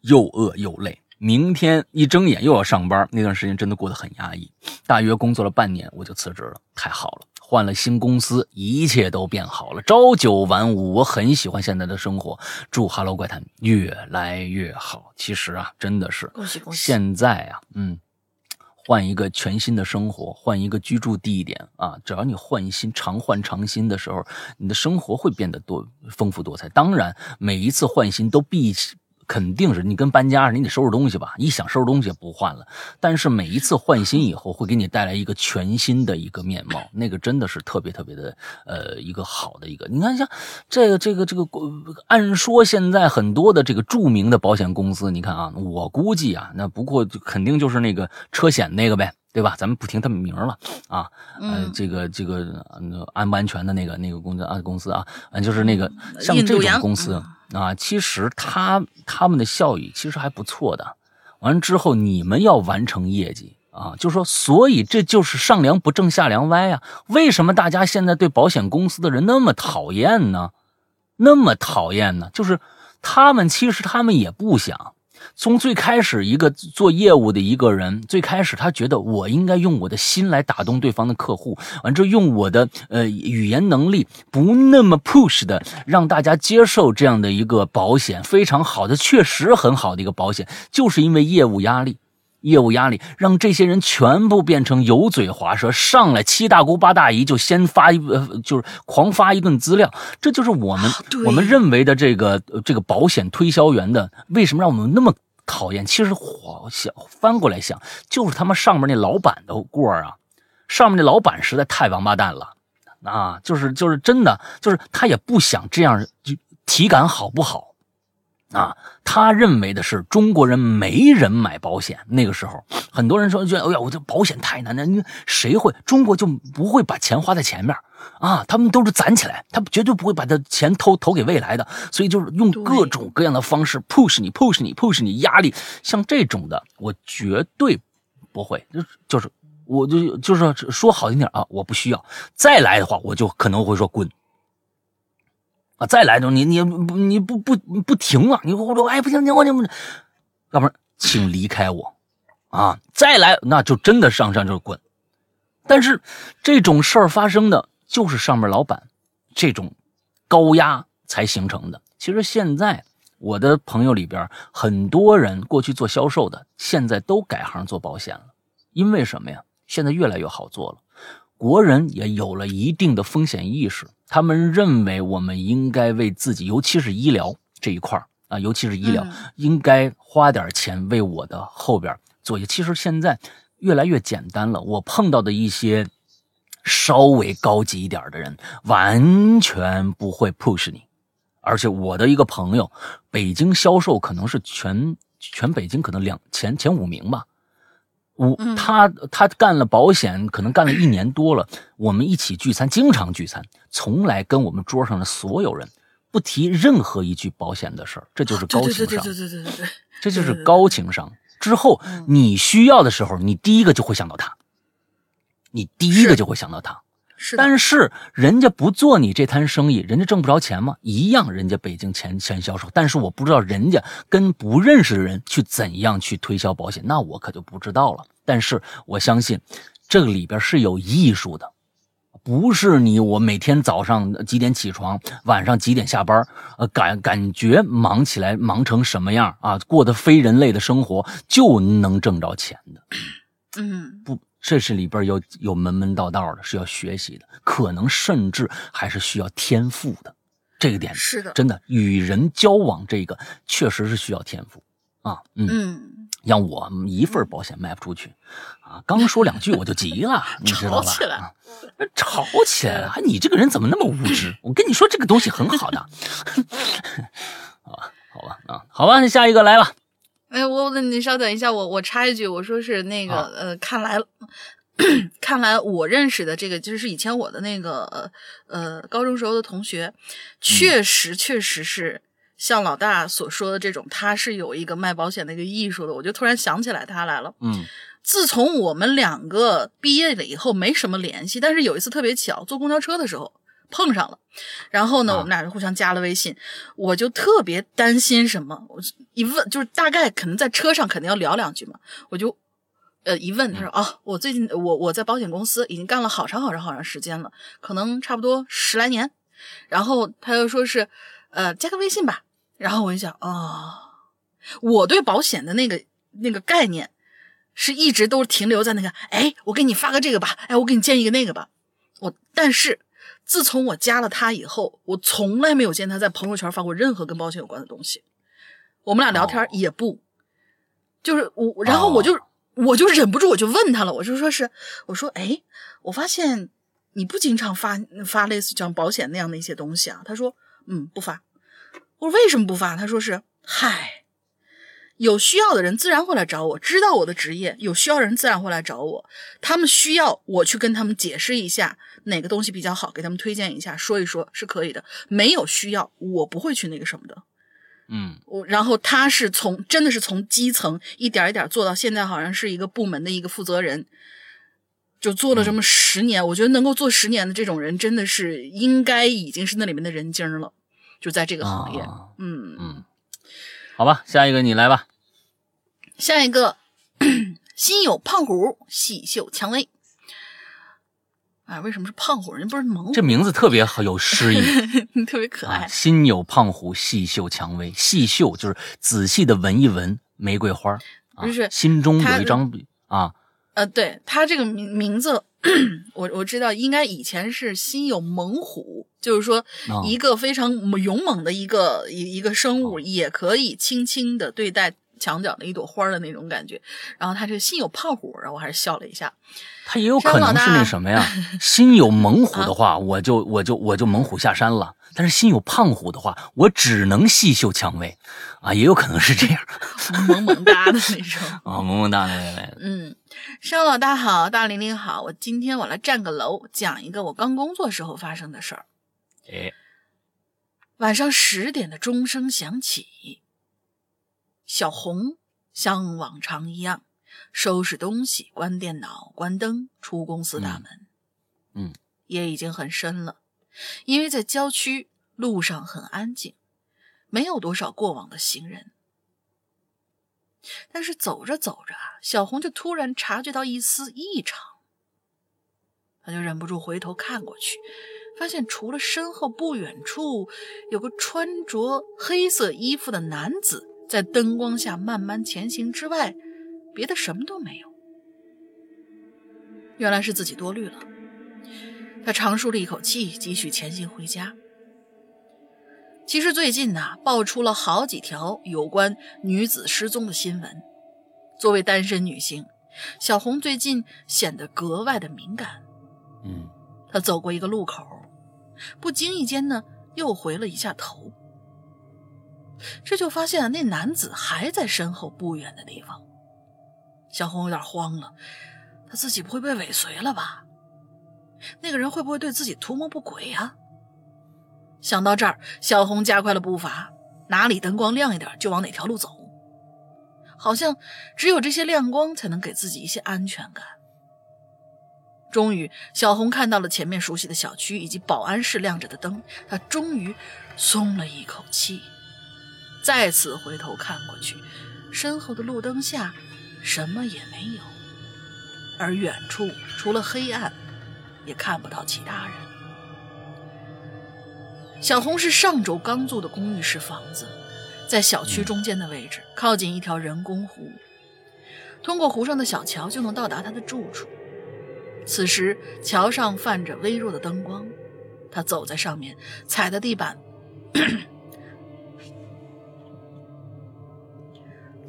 又饿又累，明天一睁眼又要上班，那段时间真的过得很压抑。大约工作了半年，我就辞职了。太好了。换了新公司，一切都变好了，朝九晚五，我很喜欢现在的生活。祝《哈喽怪谈》越来越好。其实啊，真的是，恭喜恭喜！现在啊，嗯，换一个全新的生活，换一个居住地点啊，只要你换新，常换常新的时候，你的生活会变得多丰富多彩。当然，每一次换新都必肯定是你跟搬家似的，你得收拾东西吧？你想收拾东西不换了，但是每一次换新以后，会给你带来一个全新的一个面貌，那个真的是特别特别的呃一个好的一个。你看像这个这个这个，按说现在很多的这个著名的保险公司，你看啊，我估计啊，那不过肯定就是那个车险那个呗。对吧？咱们不听他们名了啊，呃，这个这个安不安全的那个那个公司啊公司啊，就是那个像这种公司啊，其实他他们的效益其实还不错的。完了之后，你们要完成业绩啊，就说，所以这就是上梁不正下梁歪啊。为什么大家现在对保险公司的人那么讨厌呢？那么讨厌呢？就是他们其实他们也不想。从最开始一个做业务的一个人，最开始他觉得我应该用我的心来打动对方的客户，完之后用我的呃语言能力不那么 push 的让大家接受这样的一个保险，非常好的，确实很好的一个保险，就是因为业务压力，业务压力让这些人全部变成油嘴滑舌，上来七大姑八大姨就先发一呃就是狂发一顿资料，这就是我们我们认为的这个这个保险推销员的为什么让我们那么。讨厌，其实我想翻过来想，就是他妈上面那老板的锅啊！上面那老板实在太王八蛋了啊！就是就是真的，就是他也不想这样，就体感好不好啊？他认为的是中国人没人买保险。那个时候，很多人说，觉得哎呀，我这保险太难了，你谁会？中国就不会把钱花在前面。啊，他们都是攒起来，他绝对不会把他钱投投给未来的，所以就是用各种各样的方式 push 你，push 你，push 你，压力，像这种的，我绝对不会，就就是我就就是说好听点啊，我不需要，再来的话，我就可能会说滚再来就你你你不不不停了，你我说哎不行，你我你要不然请离开我啊，再来那就真的上山就滚，但是这种事儿发生的。就是上面老板这种高压才形成的。其实现在我的朋友里边很多人过去做销售的，现在都改行做保险了。因为什么呀？现在越来越好做了，国人也有了一定的风险意识。他们认为我们应该为自己，尤其是医疗这一块啊，尤其是医疗，应该花点钱为我的后边做一些。其实现在越来越简单了。我碰到的一些。稍微高级一点的人完全不会 push 你，而且我的一个朋友，北京销售可能是全全北京可能两前前五名吧，五他他干了保险，可能干了一年多了。我们一起聚餐，经常聚餐，从来跟我们桌上的所有人不提任何一句保险的事儿，这就是高情商，对对对对对对，这就是高情商。之后你需要的时候，你第一个就会想到他。你第一个就会想到他，是，但是人家不做你这摊生意，人家挣不着钱吗？一样，人家北京前前销售，但是我不知道人家跟不认识的人去怎样去推销保险，那我可就不知道了。但是我相信，这个里边是有艺术的，不是你我每天早上几点起床，晚上几点下班，呃，感感觉忙起来忙成什么样啊，过得非人类的生活就能挣着钱的，嗯，不。这是里边有有门门道道的，是要学习的，可能甚至还是需要天赋的。这个点是的，真的与人交往，这个确实是需要天赋啊。嗯，让我一份保险卖不出去啊，刚说两句我就急了，(laughs) 你知道吧？吵起来，吵起来了！你这个人怎么那么无知？我跟你说，这个东西很好的。(laughs) 好 (laughs) 吧，好吧，啊，好吧，那下一个来吧。哎，我我你稍等一下，我我插一句，我说是那个呃，看来看来我认识的这个就是以前我的那个呃高中时候的同学，确实确实是像老大所说的这种，他是有一个卖保险的一个艺术的，我就突然想起来他来了。嗯，自从我们两个毕业了以后，没什么联系，但是有一次特别巧，坐公交车的时候。碰上了，然后呢，我们俩就互相加了微信。我就特别担心什么，我一问就是大概可能在车上肯定要聊两句嘛。我就呃一问，他说啊，我最近我我在保险公司已经干了好长好长好长时间了，可能差不多十来年。然后他又说是呃加个微信吧。然后我就想啊，我对保险的那个那个概念是一直都停留在那个，哎，我给你发个这个吧，哎，我给你建一个那个吧。我但是自从我加了他以后，我从来没有见他在朋友圈发过任何跟保险有关的东西。我们俩聊天也不，就是我，然后我就、我就忍不住我就问他了，我就说是，我说，哎，我发现你不经常发发类似像保险那样的一些东西啊。他说，嗯，不发。我说为什么不发？他说是，嗨，有需要的人自然会来找我，知道我的职业，有需要的人自然会来找我。他们需要我去跟他们解释一下哪个东西比较好，给他们推荐一下，说一说是可以的。没有需要，我不会去那个什么的。嗯我然后他是从真的是从基层一点一点做到现在，好像是一个部门的一个负责人，就做了这么十年。我觉得能够做十年的这种人，真的是应该已经是那里面的人精了，就在这个行业。啊嗯，嗯，好吧，下一个你来吧。下一个，(clears throat) 心有胖虎，细嗅蔷薇。啊，为什么是胖虎？人家不是猛虎，这名字特别好有诗意 (laughs) 特别可爱啊！。心有胖虎，细嗅蔷薇。细嗅就是仔细的闻一闻玫瑰花啊，就是心中有一张啊呃，对他这个名名字，我我知道，应该以前是心有猛虎，就是说啊一个非常勇猛的一个一一个生物，也可以轻轻的对待墙角的一朵花的那种感觉。然后他这个心有胖虎，然后我还是笑了一下。他也有可能是那什么呀？心有猛虎的 (laughs) 话，我就我就我就猛虎下山了。但是心有胖虎的话，我只能细嗅蔷薇，啊，也有可能是这样 (laughs) 萌萌哒的那种。(laughs) 啊，萌萌哒的那种，嗯，商老大好，大玲玲好，我今天我来占个楼，讲一个我刚工作时候发生的事儿。哎，晚上十点的钟声响起，小红像往常一样收拾东西、关电脑、关灯，出公司大门。嗯，夜已经很深了，因为在郊区，路上很安静，没有多少过往的行人。但是走着走着啊，小红就突然察觉到一丝异常，她就忍不住回头看过去，发现除了身后不远处有个穿着黑色衣服的男子在灯光下慢慢前行之外，别的什么都没有。原来是自己多虑了。他长舒了一口气，继续前行回家。其实最近呐、爆出了好几条有关女子失踪的新闻。作为单身女性，小红最近显得格外的敏感。嗯她走过一个路口，不经意间呢，又回了一下头。这就发现那男子还在身后不远的地方。小红有点慌了，她自己不会被尾随了吧？那个人会不会对自己图谋不轨呀、想到这儿，小红加快了步伐，哪里灯光亮一点就往哪条路走。好像只有这些亮光才能给自己一些安全感。终于，小红看到了前面熟悉的小区以及保安室亮着的灯，她终于松了一口气。再次回头看过去，身后的路灯下什么也没有，而远处除了黑暗，也看不到其他人。小红是上周刚租的公寓式房子，在小区中间的位置，靠近一条人工湖。通过湖上的小桥就能到达她的住处。此时，桥上泛着微弱的灯光，她走在上面，踩的地板，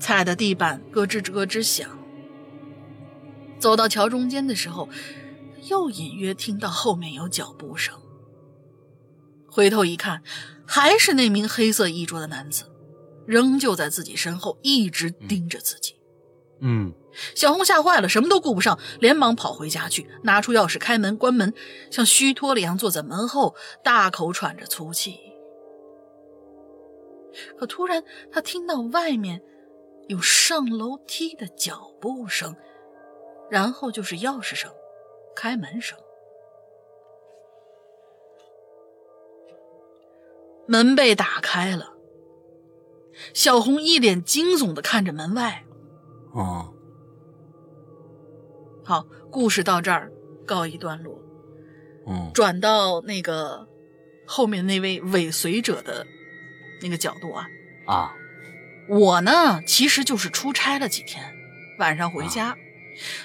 踩的地板咯吱咯吱响。走到桥中间的时候，又隐约听到后面有脚步声。回头一看，还是那名黑色衣着的男子，仍旧在自己身后，一直盯着自己。嗯小红吓坏了，什么都顾不上，连忙跑回家去，拿出钥匙开门关门，像虚脱了一样坐在门后，大口喘着粗气。可突然，他听到外面有上楼梯的脚步声，然后就是钥匙声、开门声。门被打开了，小红一脸惊悚的看着门外。哦好，故事到这儿告一段落，嗯转到那个后面那位尾随者的那个角度啊。啊我呢，其实就是出差了几天，晚上回家，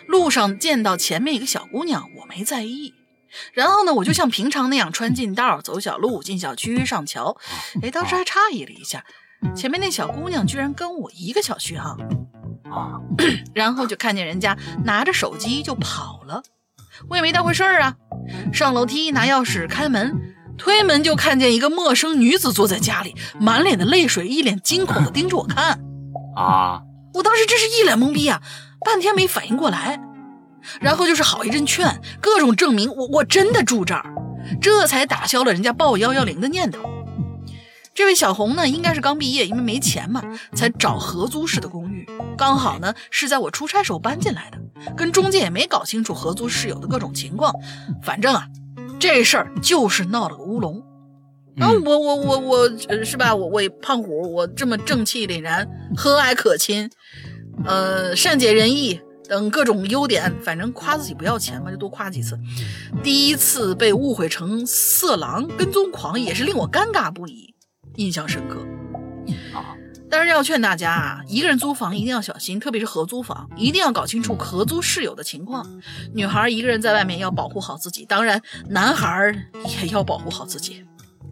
路上见到前面一个小姑娘，我没在意。然后呢，我就像平常那样穿近道、走小路、进小区、上桥。哎，当时还诧异了一下，前面那小姑娘居然跟我一个小区哈。啊，然后就看见人家拿着手机就跑了，我也没当回事儿啊。上楼梯拿钥匙开门，推门就看见一个陌生女子坐在家里，满脸的泪水，一脸惊恐的盯着我看。啊，我当时真是一脸懵逼啊，半天没反应过来。然后就是好一阵劝，各种证明我我真的住这儿，这才打消了人家报幺幺零的念头。这位小红呢，应该是刚毕业，因为没钱嘛，才找合租式的公寓。刚好呢是在我出差时候搬进来的，跟中介也没搞清楚合租室友的各种情况。反正啊，这事儿就是闹了个乌龙。然后我我我我是吧？我我胖虎，我这么正气凛然、和蔼可亲，呃，善解人意等各种优点，反正夸自己不要钱嘛，就多夸几次。第一次被误会成色狼、跟踪狂，也是令我尴尬不已。印象深刻啊！但是要劝大家啊，一个人租房一定要小心，特别是合租房，一定要搞清楚合租室友的情况。女孩一个人在外面要保护好自己，当然男孩也要保护好自己。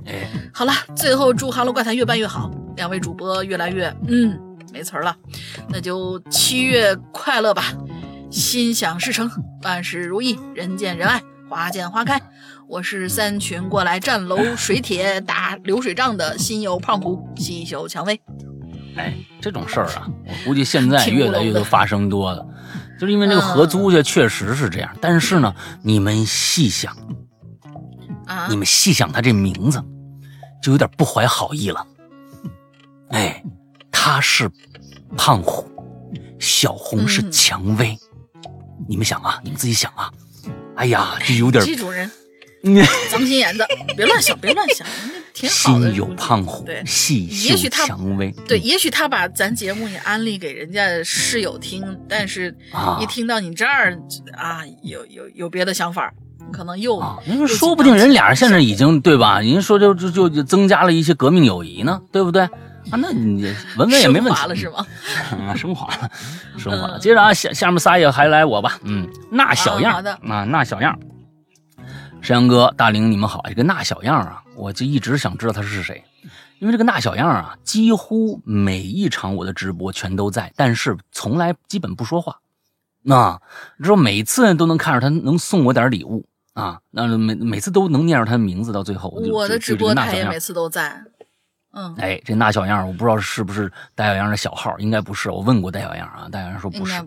哎，好了，最后祝《哈喽怪谈》越办越好，两位主播越来越嗯没词儿了，那就七月快乐吧，心想事成，万事如意，人见人爱，花见花开。我是三群过来站楼水铁打流水账的新友胖虎，细嗅蔷薇。哎，这种事儿啊，我估计现 (laughs) 在越来越多发生多了，就是因为这个合租去确实是这样。但是呢，你们细想，啊，你们细想他这名字，就有点不怀好意了。哎，他是胖虎，小红是蔷薇，你们想啊，你们自己想啊。哎呀，就有点这种人。(laughs) 脏心眼子，别乱想，别乱想，挺好的。心有胖虎，对，细嗅蔷薇。对，也许他把咱节目也安利给人家室友听，但是一听到你这儿啊，有有有别的想法，可能又说不定人俩人现在已经对吧？您说就就就增加了一些革命友谊呢，对不对？啊，那你 (laughs) 文文也没问题了是吗？啊，升华了，(laughs) 升华了。接着啊，下下面仨也还来我吧，嗯，那小样，啊，那小样。山羊哥、大玲，你们好！这个那小样啊，我就一直想知道他是谁，因为这个那小样啊，几乎每一场我的直播全都在，但是从来基本不说话。那之后每次都能看着他能送我点礼物啊，那每每次都能念着他的名字，到最后我的直播他也每次都在。嗯，哎，这那小样我不知道是不是戴小样的小号，应该不是。我问过戴小样啊，戴小样说不是啊。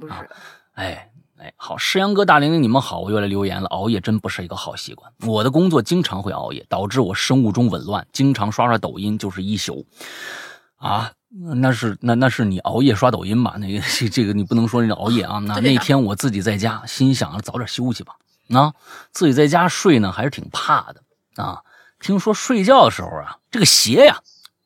哎。哎，好，石阳哥、大玲玲，你们好，我又来留言了。熬夜真不是一个好习惯，我的工作经常会熬夜，导致我生物钟紊乱，经常刷刷抖音就是一宿。啊，那是那那是你熬夜刷抖音吧？那个这个你不能说你熬夜啊。那那天我自己在家，心想早点休息吧。那自己在家睡呢，还是挺怕的啊。听说睡觉的时候啊，这个鞋呀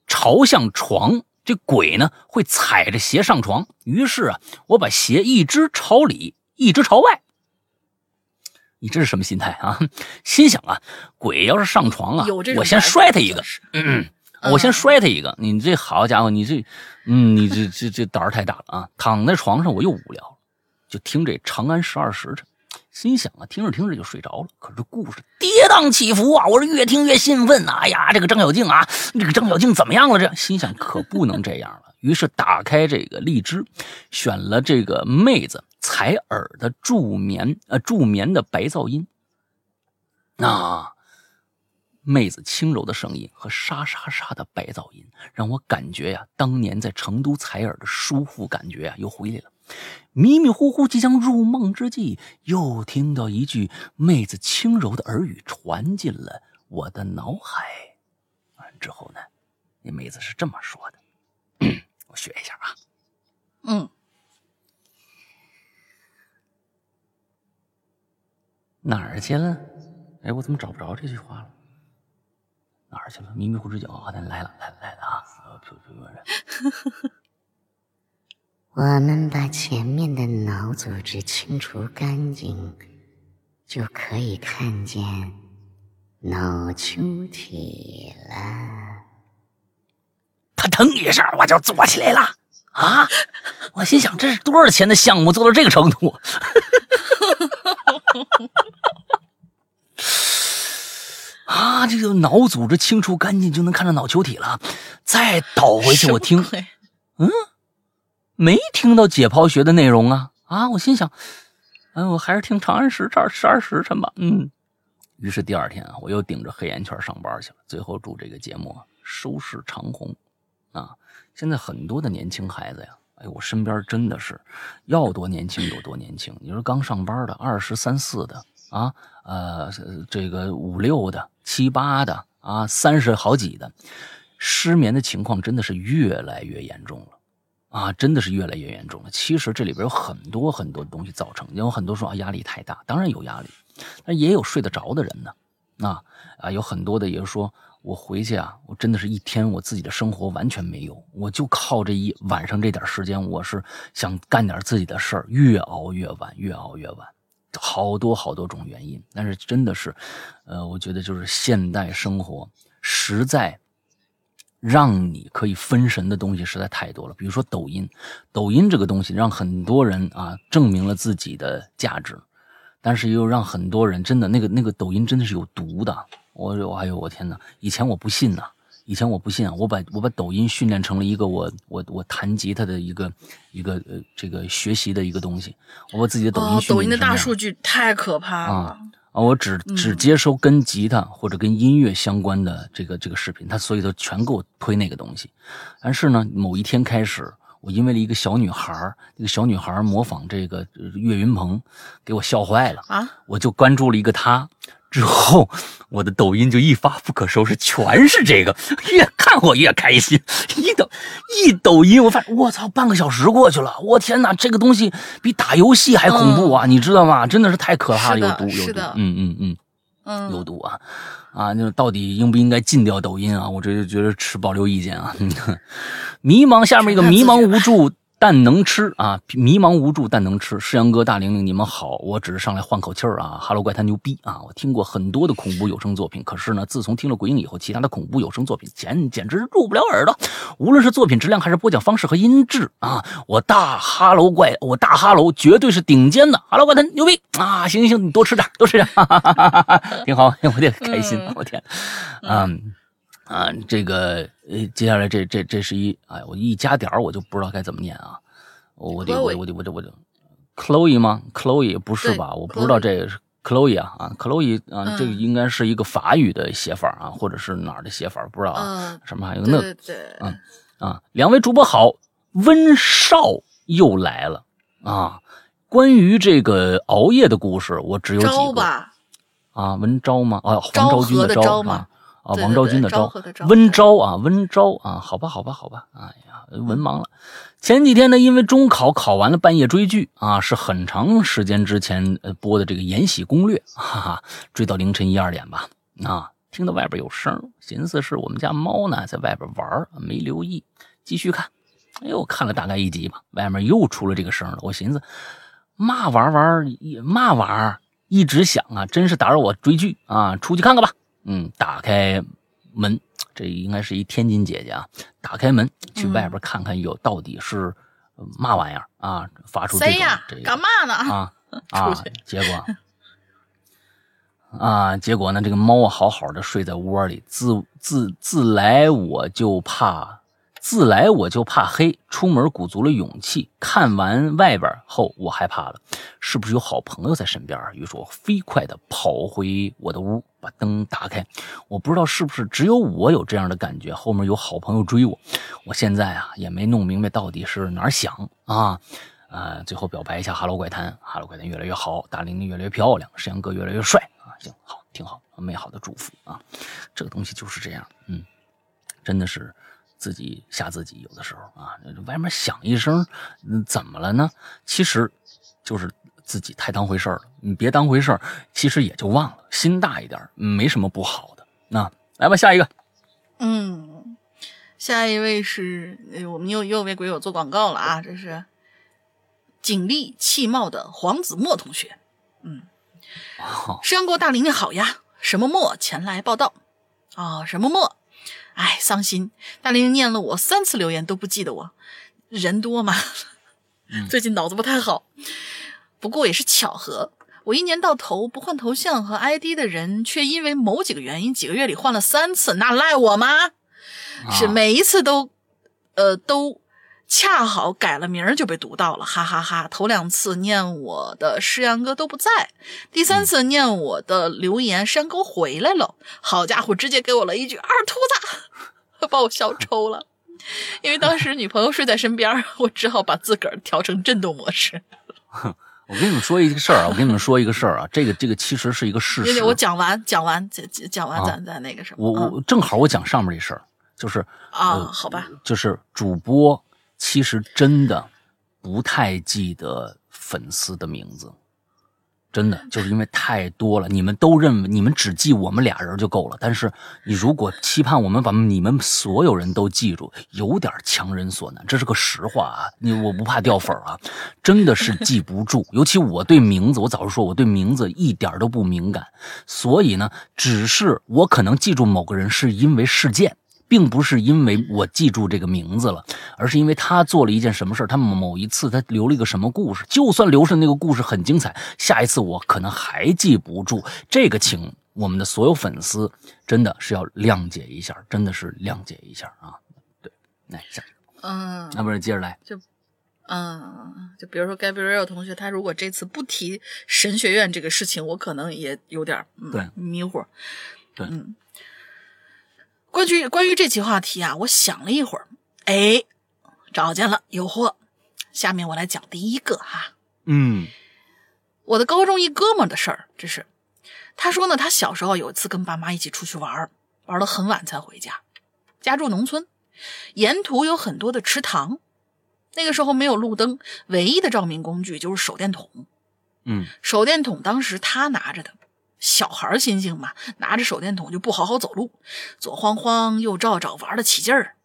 朝向床，这鬼呢会踩着鞋上床。于是啊，我把鞋一只朝里。一直朝外，你这是什么心态啊？心想啊，鬼要是上床啊，我先摔他一个。嗯，我先摔他一个。你这好家伙，你这，嗯，你这这这胆儿太大了啊！躺在床上我又无聊，就听这《长安十二时辰》，心想啊，听着听着就睡着了。可是故事跌宕起伏啊，我是越听越兴奋啊！哎呀，这个张小静啊，这个张小静怎么样了？这心想可不能这样了。于是打开这个荔枝，选了这个妹子采耳的助眠呃助眠的白噪音。那妹子轻柔的声音和沙沙沙的白噪音，让我感觉呀，当年在成都采耳的舒服感觉啊又回来了。迷迷糊糊即将入梦之际，又听到一句妹子轻柔的耳语传进了我的脑海。之后呢，那妹子是这么说的。(clears throat) 我学一下啊，嗯，哪儿去了？哎，我怎么找不着这句话了？哪儿去了？迷迷糊之角啊，来了，来了，来了啊！(laughs) 我们把前面的脑组织清除干净，就可以看见脑球体了。他腾一声，我就坐起来了。啊！我心想，这是多少钱的项目做到这个程度？(laughs) 啊，这个脑组织清除干净就能看到脑球体了。再倒回去，我听，嗯，没听到解剖学的内容啊啊！我心想，嗯，我还是听《长安十这十二时辰吧。嗯，于是第二天啊，我又顶着黑眼圈上班去了。最后祝这个节目收视长虹啊！现在很多的年轻孩子呀，哎，我身边真的是要多年轻有多年轻。你说刚上班的二十三四的啊，呃，这个五六的。七八的啊，三十好几的，失眠的情况真的是越来越严重了，啊，真的是越来越严重了。其实这里边有很多很多东西造成，有很多说啊压力太大，当然有压力，但也有睡得着的人呢。啊啊，有很多的也是说我回去啊，我真的是一天我自己的生活完全没有，我就靠这一晚上这点时间，我是想干点自己的事儿，越熬越晚，越熬越晚。好多好多种原因，但是真的是，呃，我觉得就是现代生活实在让你可以分神的东西实在太多了。比如说抖音，抖音这个东西让很多人啊证明了自己的价值，但是又让很多人真的那个那个抖音真的是有毒的。我我哎呦我天哪！以前我不信呐。以前我不信啊，我把我把抖音训练成了一个我我我弹吉他的一个一个呃这个学习的一个东西。我把自己的抖音抖音的大数据太可怕了啊！我只只接收跟吉他或者跟音乐相关的这个这个视频，他所以都全给我推那个东西。但是呢，某一天开始，我因为了一个小女孩那个小女孩模仿这个岳云鹏，给我笑坏了啊！我就关注了一个他。之后，我的抖音就一发不可收拾，全是这个，(laughs) 越看我越开心。一抖一抖音，我发现我操，半个小时过去了，我天哪，这个东西比打游戏还恐怖啊！你知道吗？真的是太可怕了，有毒，有毒，嗯嗯嗯，嗯，有毒啊！啊，就到底应不应该禁掉抖音啊？我这就觉得持保留意见啊。(laughs) 迷茫，下面一个迷茫无助。但能吃啊！迷茫无助，但能吃。世阳哥、大玲玲，你们好，我只是上来换口气儿啊。哈喽，怪谈牛逼啊！我听过很多的恐怖有声作品，可是呢，自从听了鬼影以后，其他的恐怖有声作品简简直入不了耳朵。无论是作品质量，还是播讲方式和音质啊，我大哈喽怪，我大哈喽绝对是顶尖的。哈喽，怪谈牛逼啊！行行行，你多吃点，多吃点，哈哈哈哈哈，挺好，我得开心。我天，嗯。啊，这个呃，接下来这这这是一，哎，我一加点儿我就不知道该怎么念啊，我得我我得我得我得，Chloe 吗？Chloe 不是吧？我不知道这个是 Chloe 啊啊，Chloe 啊，这个应该是一个法语的写法啊，或者是哪儿的写法，不知道啊。什么还有那对对，嗯啊，两位主播好，温少又来了啊。关于这个熬夜的故事，我只有几个啊，文昭吗？啊，黄昭君的昭啊。啊，王昭君的昭，温昭啊，温昭啊，好吧，好吧，好吧，哎呀，文盲了。前几天呢，因为中考考完了，半夜追剧啊，是很长时间之前呃播的这个《延禧攻略》，哈哈，追到凌晨一二点吧。啊，听到外边有声，寻思是我们家猫呢在外边玩，没留意，继续看。哎呦，看了大概一集吧，外面又出了这个声了。我寻思，嘛玩玩嘛玩一直响啊，真是打扰我追剧啊，出去看看吧。嗯，打开门，这应该是一天津姐姐啊。打开门去外边看看，有到底是嘛玩意儿啊？发出这种这干嘛呢？啊啊！结果啊，结果呢，这个猫好好的睡在窝里，自自自来我就怕。自来我就怕黑，出门鼓足了勇气。看完外边后，我害怕了，是不是有好朋友在身边？于是我飞快的跑回我的屋，把灯打开。我不知道是不是只有我有这样的感觉，后面有好朋友追我。我现在啊也没弄明白到底是哪儿响啊。呃，最后表白一下哈喽怪谈，哈喽怪谈越来越好，大玲玲越来越漂亮，沈阳哥越来越帅啊。行，好，挺好，美好的祝福啊。这个东西就是这样，嗯，真的是。自己吓自己，有的时候啊，外面响一声，怎么了呢？其实，就是自己太当回事了。你别当回事其实也就忘了。心大一点，没什么不好的。那来吧，下一个。嗯，下一位是我们又又为鬼友做广告了啊！这是警力气貌的黄子墨同学。嗯，山过大玲玲好呀，什么墨前来报道？哦，什么墨？哎，伤心！大玲念了我三次留言都不记得我，人多嘛，最近脑子不太好。不过也是巧合，我一年到头不换头像和 ID 的人，却因为某几个原因，几个月里换了三次，那赖我吗？是每一次都，呃，都恰好改了名儿就被读到了，哈哈哈头两次念我的诗阳哥都不在，第三次念我的留言，山沟回来了。好家伙，直接给我了一句二秃子，(laughs) 把我笑抽了。因为当时女朋友睡在身边，我只好把自个儿调成震动模式。(laughs) 我跟你们说一个事儿啊，我跟你们说一个事儿啊，这个这个其实是一个事实。我讲完讲完讲讲完，咱咱那个什么。我我正好我讲上面这事儿，就是啊，好吧，就是主播其实真的不太记得粉丝的名字。真的就是因为太多了，你们都认为你们只记我们俩人就够了。但是你如果期盼我们把你们所有人都记住，有点强人所难，这是个实话啊。你我不怕掉粉啊，真的是记不住。(laughs) 尤其我对名字，我早就说我对名字一点都不敏感，所以呢，只是我可能记住某个人是因为事件。并不是因为我记住这个名字了，而是因为他做了一件什么事他某一次他留了一个什么故事。就算留下那个故事很精彩，下一次我可能还记不住。这个，请我们的所有粉丝真的是要谅解一下，真的是谅解一下啊！对，来下一个，嗯，那不是接着来，就，嗯，就比如说 Gabriel 同学，他如果这次不提神学院这个事情，我可能也有点对迷糊，对，嗯。关于关于这期话题啊，我想了一会儿，哎，找见了，有货。下面我来讲第一个哈，嗯，我的高中一哥们的事儿，这是。他说呢，他小时候有一次跟爸妈一起出去玩，玩到很晚才回家。家住农村，沿途有很多的池塘。那个时候没有路灯，唯一的照明工具就是手电筒。嗯，手电筒当时他拿着的。小孩心性嘛，拿着手电筒就不好好走路，左晃晃右照照，玩的起劲儿。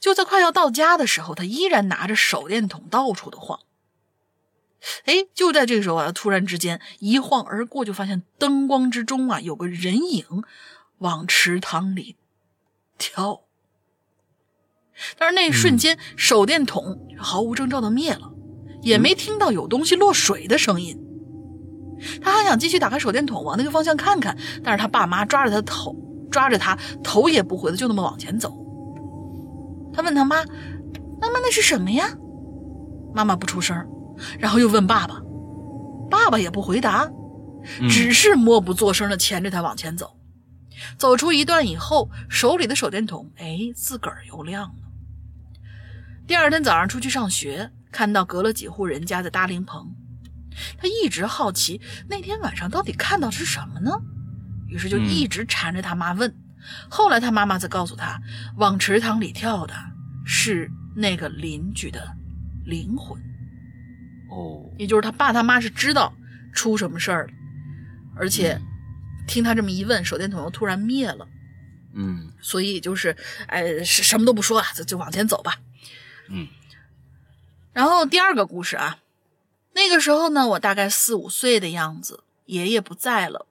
就在快要到家的时候，他依然拿着手电筒到处的晃。哎，就在这个时候啊，突然之间一晃而过，就发现灯光之中啊有个人影往池塘里跳。但是那一瞬间，手电筒毫无征兆的灭了，也没听到有东西落水的声音。他还想继续打开手电筒往那个方向看看，但是他爸妈抓着他头，抓着他头也不回的就那么往前走。他问他妈：“妈妈，那是什么呀？”妈妈不出声，然后又问爸爸，爸爸也不回答，只是默不作声的牵着他往前走。走出一段以后，手里的手电筒哎，自个儿又亮了。第二天早上出去上学，看到隔了几户人家的搭灵棚。他一直好奇那天晚上到底看到是什么呢？于是就一直缠着他妈问。后来他妈妈才告诉他，往池塘里跳的是那个邻居的灵魂。哦，也就是他爸他妈是知道出什么事儿了，而且听他这么一问，手电筒又突然灭了。嗯，所以就是哎，什什么都不说了，就就往前走吧。嗯，然后第二个故事啊。那个时候呢，我大概四五岁的样子，爷爷不在了，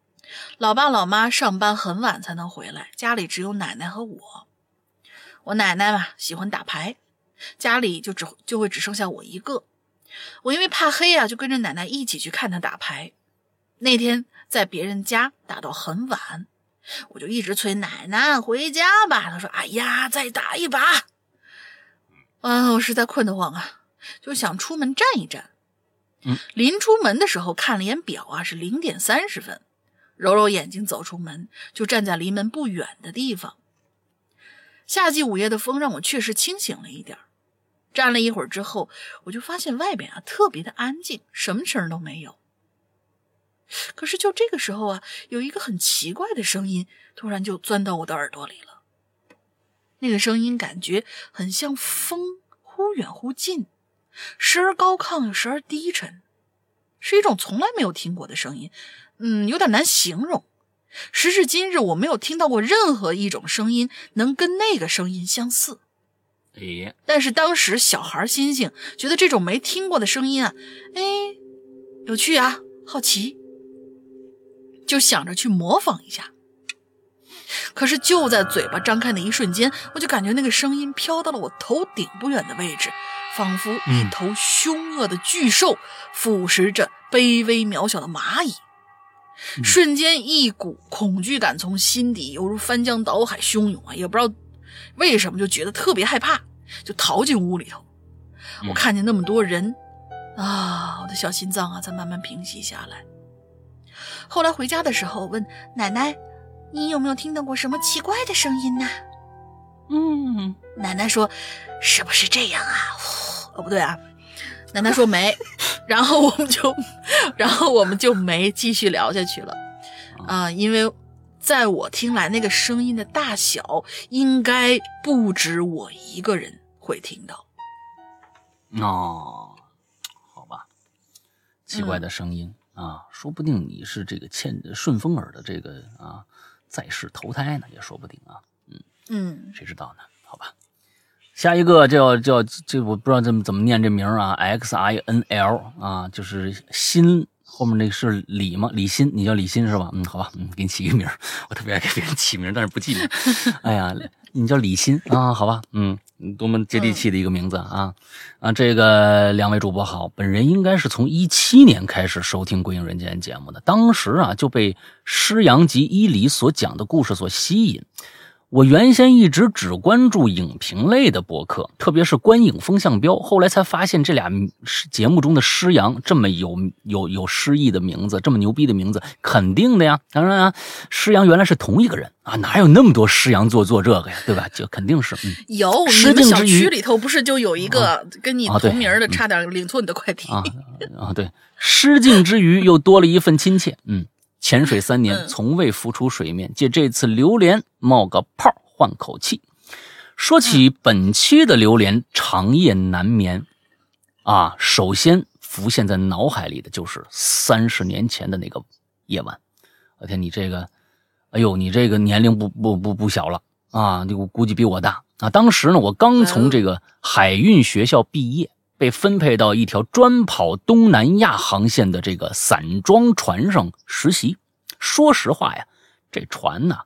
老爸老妈上班很晚才能回来，家里只有奶奶和我。我奶奶嘛喜欢打牌，家里就只就会只剩下我一个。我因为怕黑啊，就跟着奶奶一起去看她打牌。那天在别人家打到很晚，我就一直催奶奶回家吧。她说：“哎呀，再打一把。”啊，我实在困得慌啊，就想出门站一站。临出门的时候看了眼表啊，是零点三十分，揉揉眼睛走出门，就站在离门不远的地方。夏季午夜的风让我确实清醒了一点站了一会儿之后，我就发现外边啊特别的安静，什么声都没有。可是就这个时候啊，有一个很奇怪的声音突然就钻到我的耳朵里了。那个声音感觉很像风，忽远忽近。时而高亢，时而低沉，是一种从来没有听过的声音，嗯，有点难形容。时至今日，我没有听到过任何一种声音能跟那个声音相似。哎，但是当时小孩心性，觉得这种没听过的声音啊，哎，有趣啊，好奇，就想着去模仿一下。可是就在嘴巴张开的一瞬间，我就感觉那个声音飘到了我头顶不远的位置，仿佛一头凶恶的巨兽腐蚀着卑微渺小的蚂蚁。瞬间，一股恐惧感从心底犹如翻江倒海汹涌啊！也不知道为什么，就觉得特别害怕，就逃进屋里头。我看见那么多人啊，我的小心脏啊，才慢慢平息下来。后来回家的时候，问奶奶：“你有没有听到过什么奇怪的声音呢？”嗯，奶奶说：“是不是这样啊？”哦，不对啊，奶奶说没。(laughs) 然后我们就，然后我们就没继续聊下去了，啊，因为在我听来，那个声音的大小应该不止我一个人会听到。哦，好吧，奇怪的声音啊，说不定你是这个欠顺风耳的这个啊，在世投胎呢，也说不定啊。嗯嗯，谁知道呢？好吧。下一个叫叫这我不知道怎么怎么念这名啊，X I N L 啊，就是心后面那是李吗？李欣，你叫李欣是吧？嗯，好吧，嗯，给你起一个名 (laughs) 我特别爱给别人起名，但是不记名。(laughs) 哎呀，你叫李欣啊？好吧，嗯，多么接地气的一个名字啊啊！这个两位主播好，本人应该是从一七年开始收听《归影人间》节目的，当时啊就被施阳及伊犁所讲的故事所吸引。我原先一直只关注影评类的博客，特别是观影风向标。后来才发现，这俩节目中的施阳这么有有有诗意的名字，这么牛逼的名字，肯定的呀。当然啊，施阳原来是同一个人啊，哪有那么多施阳做做这个呀，对吧？就肯定是。嗯、(laughs) 有，你们小区里头不是就有一个跟你同名的，差点领错你的快递啊啊！对，失敬之余又多了一份亲切。嗯。潜水三年，从未浮出水面，借这次榴莲冒个泡，换口气。说起本期的榴莲，长夜难眠啊，首先浮现在脑海里的就是三十年前的那个夜晚。我天，你这个，哎呦，你这个年龄不不不不小了啊！你估计比我大啊。当时呢，我刚从这个海运学校毕业，被分配到一条专跑东南亚航线的这个散装船上实习。说实话呀，这船呢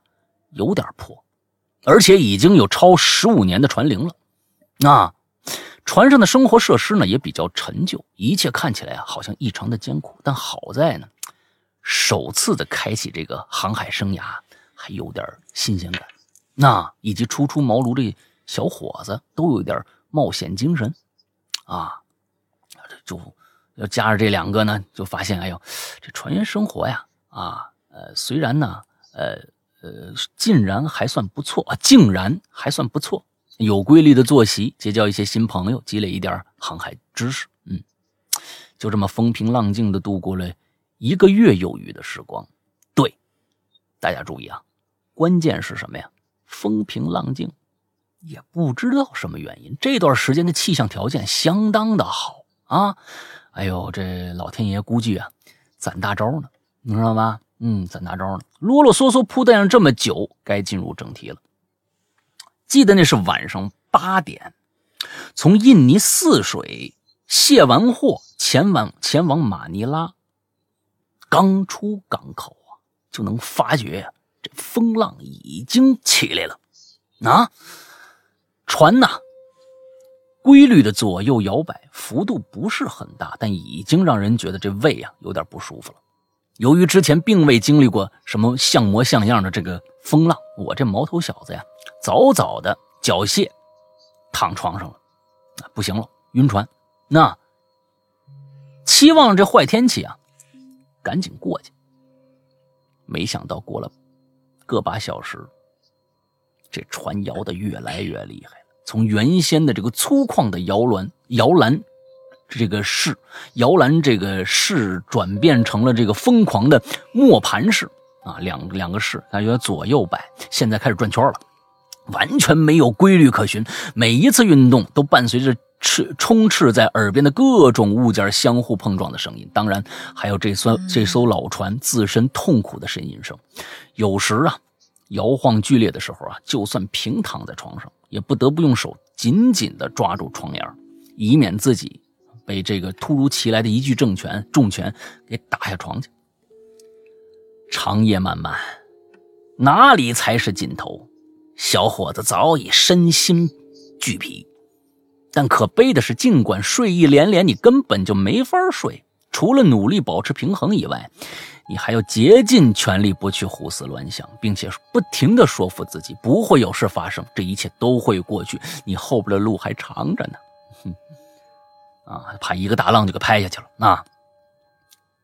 有点破，而且已经有超十五年的船龄了。那船上的生活设施呢也比较陈旧，一切看起来啊好像异常的艰苦。但好在呢，首次的开启这个航海生涯还有点新鲜感。那以及初出茅庐这小伙子都有点冒险精神啊，就要加上这两个呢，就发现哎呦，这船员生活呀啊。呃，虽然呢，呃呃，竟然还算不错啊，竟然还算不错，有规律的作息，结交一些新朋友，积累一点航海知识，嗯，就这么风平浪静的度过了一个月有余的时光。对，大家注意啊，关键是什么呀？风平浪静，也不知道什么原因，这段时间的气象条件相当的好啊。哎呦，这老天爷估计啊，攒大招呢，你知道吗？嗯，攒大招呢？啰啰嗦嗦铺垫了这么久，该进入正题了。记得那是晚上八点，从印尼泗水卸完货，前往前往马尼拉。刚出港口啊，就能发觉，这风浪已经起来了。啊，船呐，规律的左右摇摆，幅度不是很大，但已经让人觉得这胃啊有点不舒服了。由于之前并未经历过什么像模像样的这个风浪，我这毛头小子呀，早早的缴械，躺床上了，不行了，晕船。那期望这坏天气啊，赶紧过去。没想到过了个把小时，这船摇得越来越厉害，从原先的这个粗犷的摇篮摇篮。这个式摇篮，这个式转变成了这个疯狂的磨盘式啊，两两个式，感觉左右摆，现在开始转圈了，完全没有规律可循。每一次运动都伴随着斥充斥在耳边的各种物件相互碰撞的声音，当然还有这艘这艘老船自身痛苦的呻吟声。有时啊，摇晃剧烈的时候啊，就算平躺在床上，也不得不用手紧紧地抓住床沿，以免自己。被这个突如其来的一句重拳重拳给打下床去。长夜漫漫，哪里才是尽头？小伙子早已身心俱疲。但可悲的是，尽管睡意连连，你根本就没法睡。除了努力保持平衡以外，你还要竭尽全力不去胡思乱想，并且不停的说服自己不会有事发生，这一切都会过去，你后边的路还长着呢。哼，啊，怕一个大浪就给拍下去了。那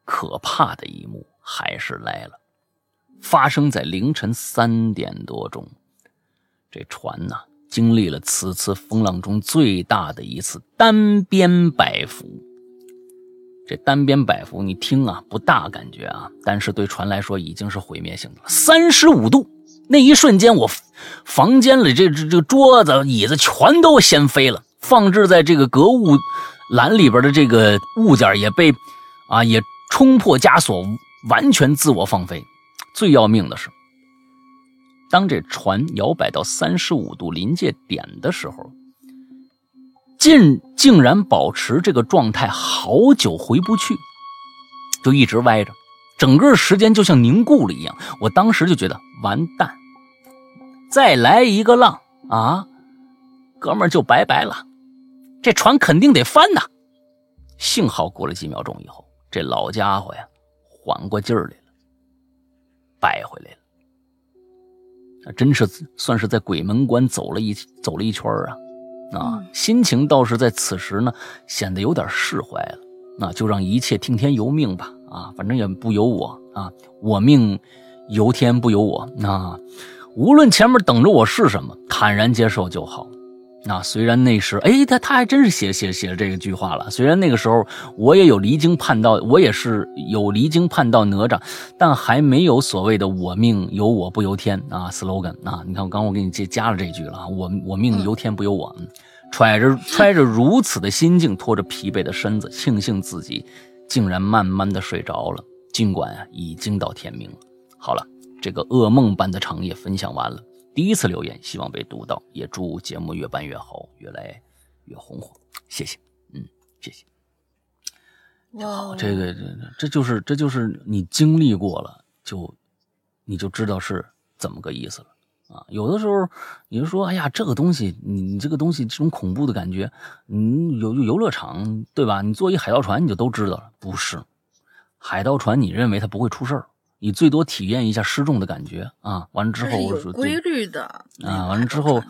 可怕的一幕还是来了，发生在凌晨三点多钟，这船呢？经历了此次风浪中最大的一次单边摆浮，这单边摆幅你听啊不大感觉啊，但是对船来说已经是毁灭性的了。三十五度，那一瞬间我房间里这这这桌子椅子全都掀飞了，放置在这个隔物栏里边的这个物件也被啊也冲破枷锁，完全自我放飞。最要命的是。当这船摇摆到三十五度临界点的时候，竟竟然保持这个状态好久回不去，就一直歪着，整个时间就像凝固了一样。我当时就觉得完蛋，再来一个浪啊，哥们儿就拜拜了，这船肯定得翻呐。幸好过了几秒钟以后，这老家伙呀缓过劲儿来了，掰回来了。真是算是在鬼门关走了一走了一圈啊，啊，心情倒是在此时呢显得有点释怀了。那就让一切听天由命吧，啊，反正也不由我啊，我命由天不由我。啊无论前面等着我是什么，坦然接受就好。那虽然那时，哎，他他还真是写写写了这个句话了。虽然那个时候我也有离经叛道，我也是有离经叛道哪吒，但还没有所谓的“我命由我不由天”啊 slogan 啊。你看，我刚我给你加加了这句了啊，我我命由天不由我。揣着揣着如此的心境，拖着疲惫的身子，庆幸自己竟然慢慢的睡着了，尽管啊已经到天明了。好了，这个噩梦般的长夜分享完了。第一次留言，希望被读到，也祝节目越办越好，越来越红火。谢谢，嗯，谢谢。哇，这个这这就是这就是你经历过了，就你就知道是怎么个意思了啊。有的时候你就说，哎呀，这个东西，你你这个东西这种恐怖的感觉，你游游乐场对吧？你坐一海盗船你就都知道了，不是海盗船，你认为它不会出事儿。你最多体验一下失重的感觉啊！完了之后有规律的啊！完了之后，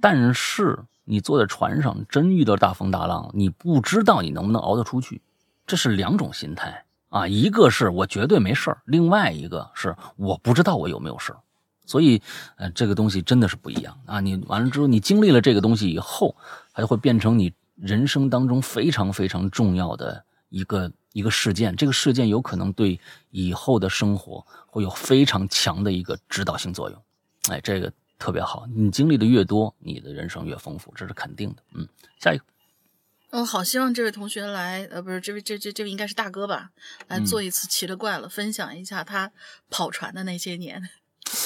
但是你坐在船上，真遇到大风大浪，你不知道你能不能熬得出去，这是两种心态啊！一个是我绝对没事儿，另外一个是我不知道我有没有事儿，所以呃，这个东西真的是不一样啊！你完了之后，你经历了这个东西以后，它就会变成你人生当中非常非常重要的一个。一个事件，这个事件有可能对以后的生活会有非常强的一个指导性作用。哎，这个特别好，你经历的越多，你的人生越丰富，这是肯定的。嗯，下一个。哦，好希望这位同学来，呃，不是这位，这这这位应该是大哥吧？来做一次奇了怪了，分享一下他跑船的那些年。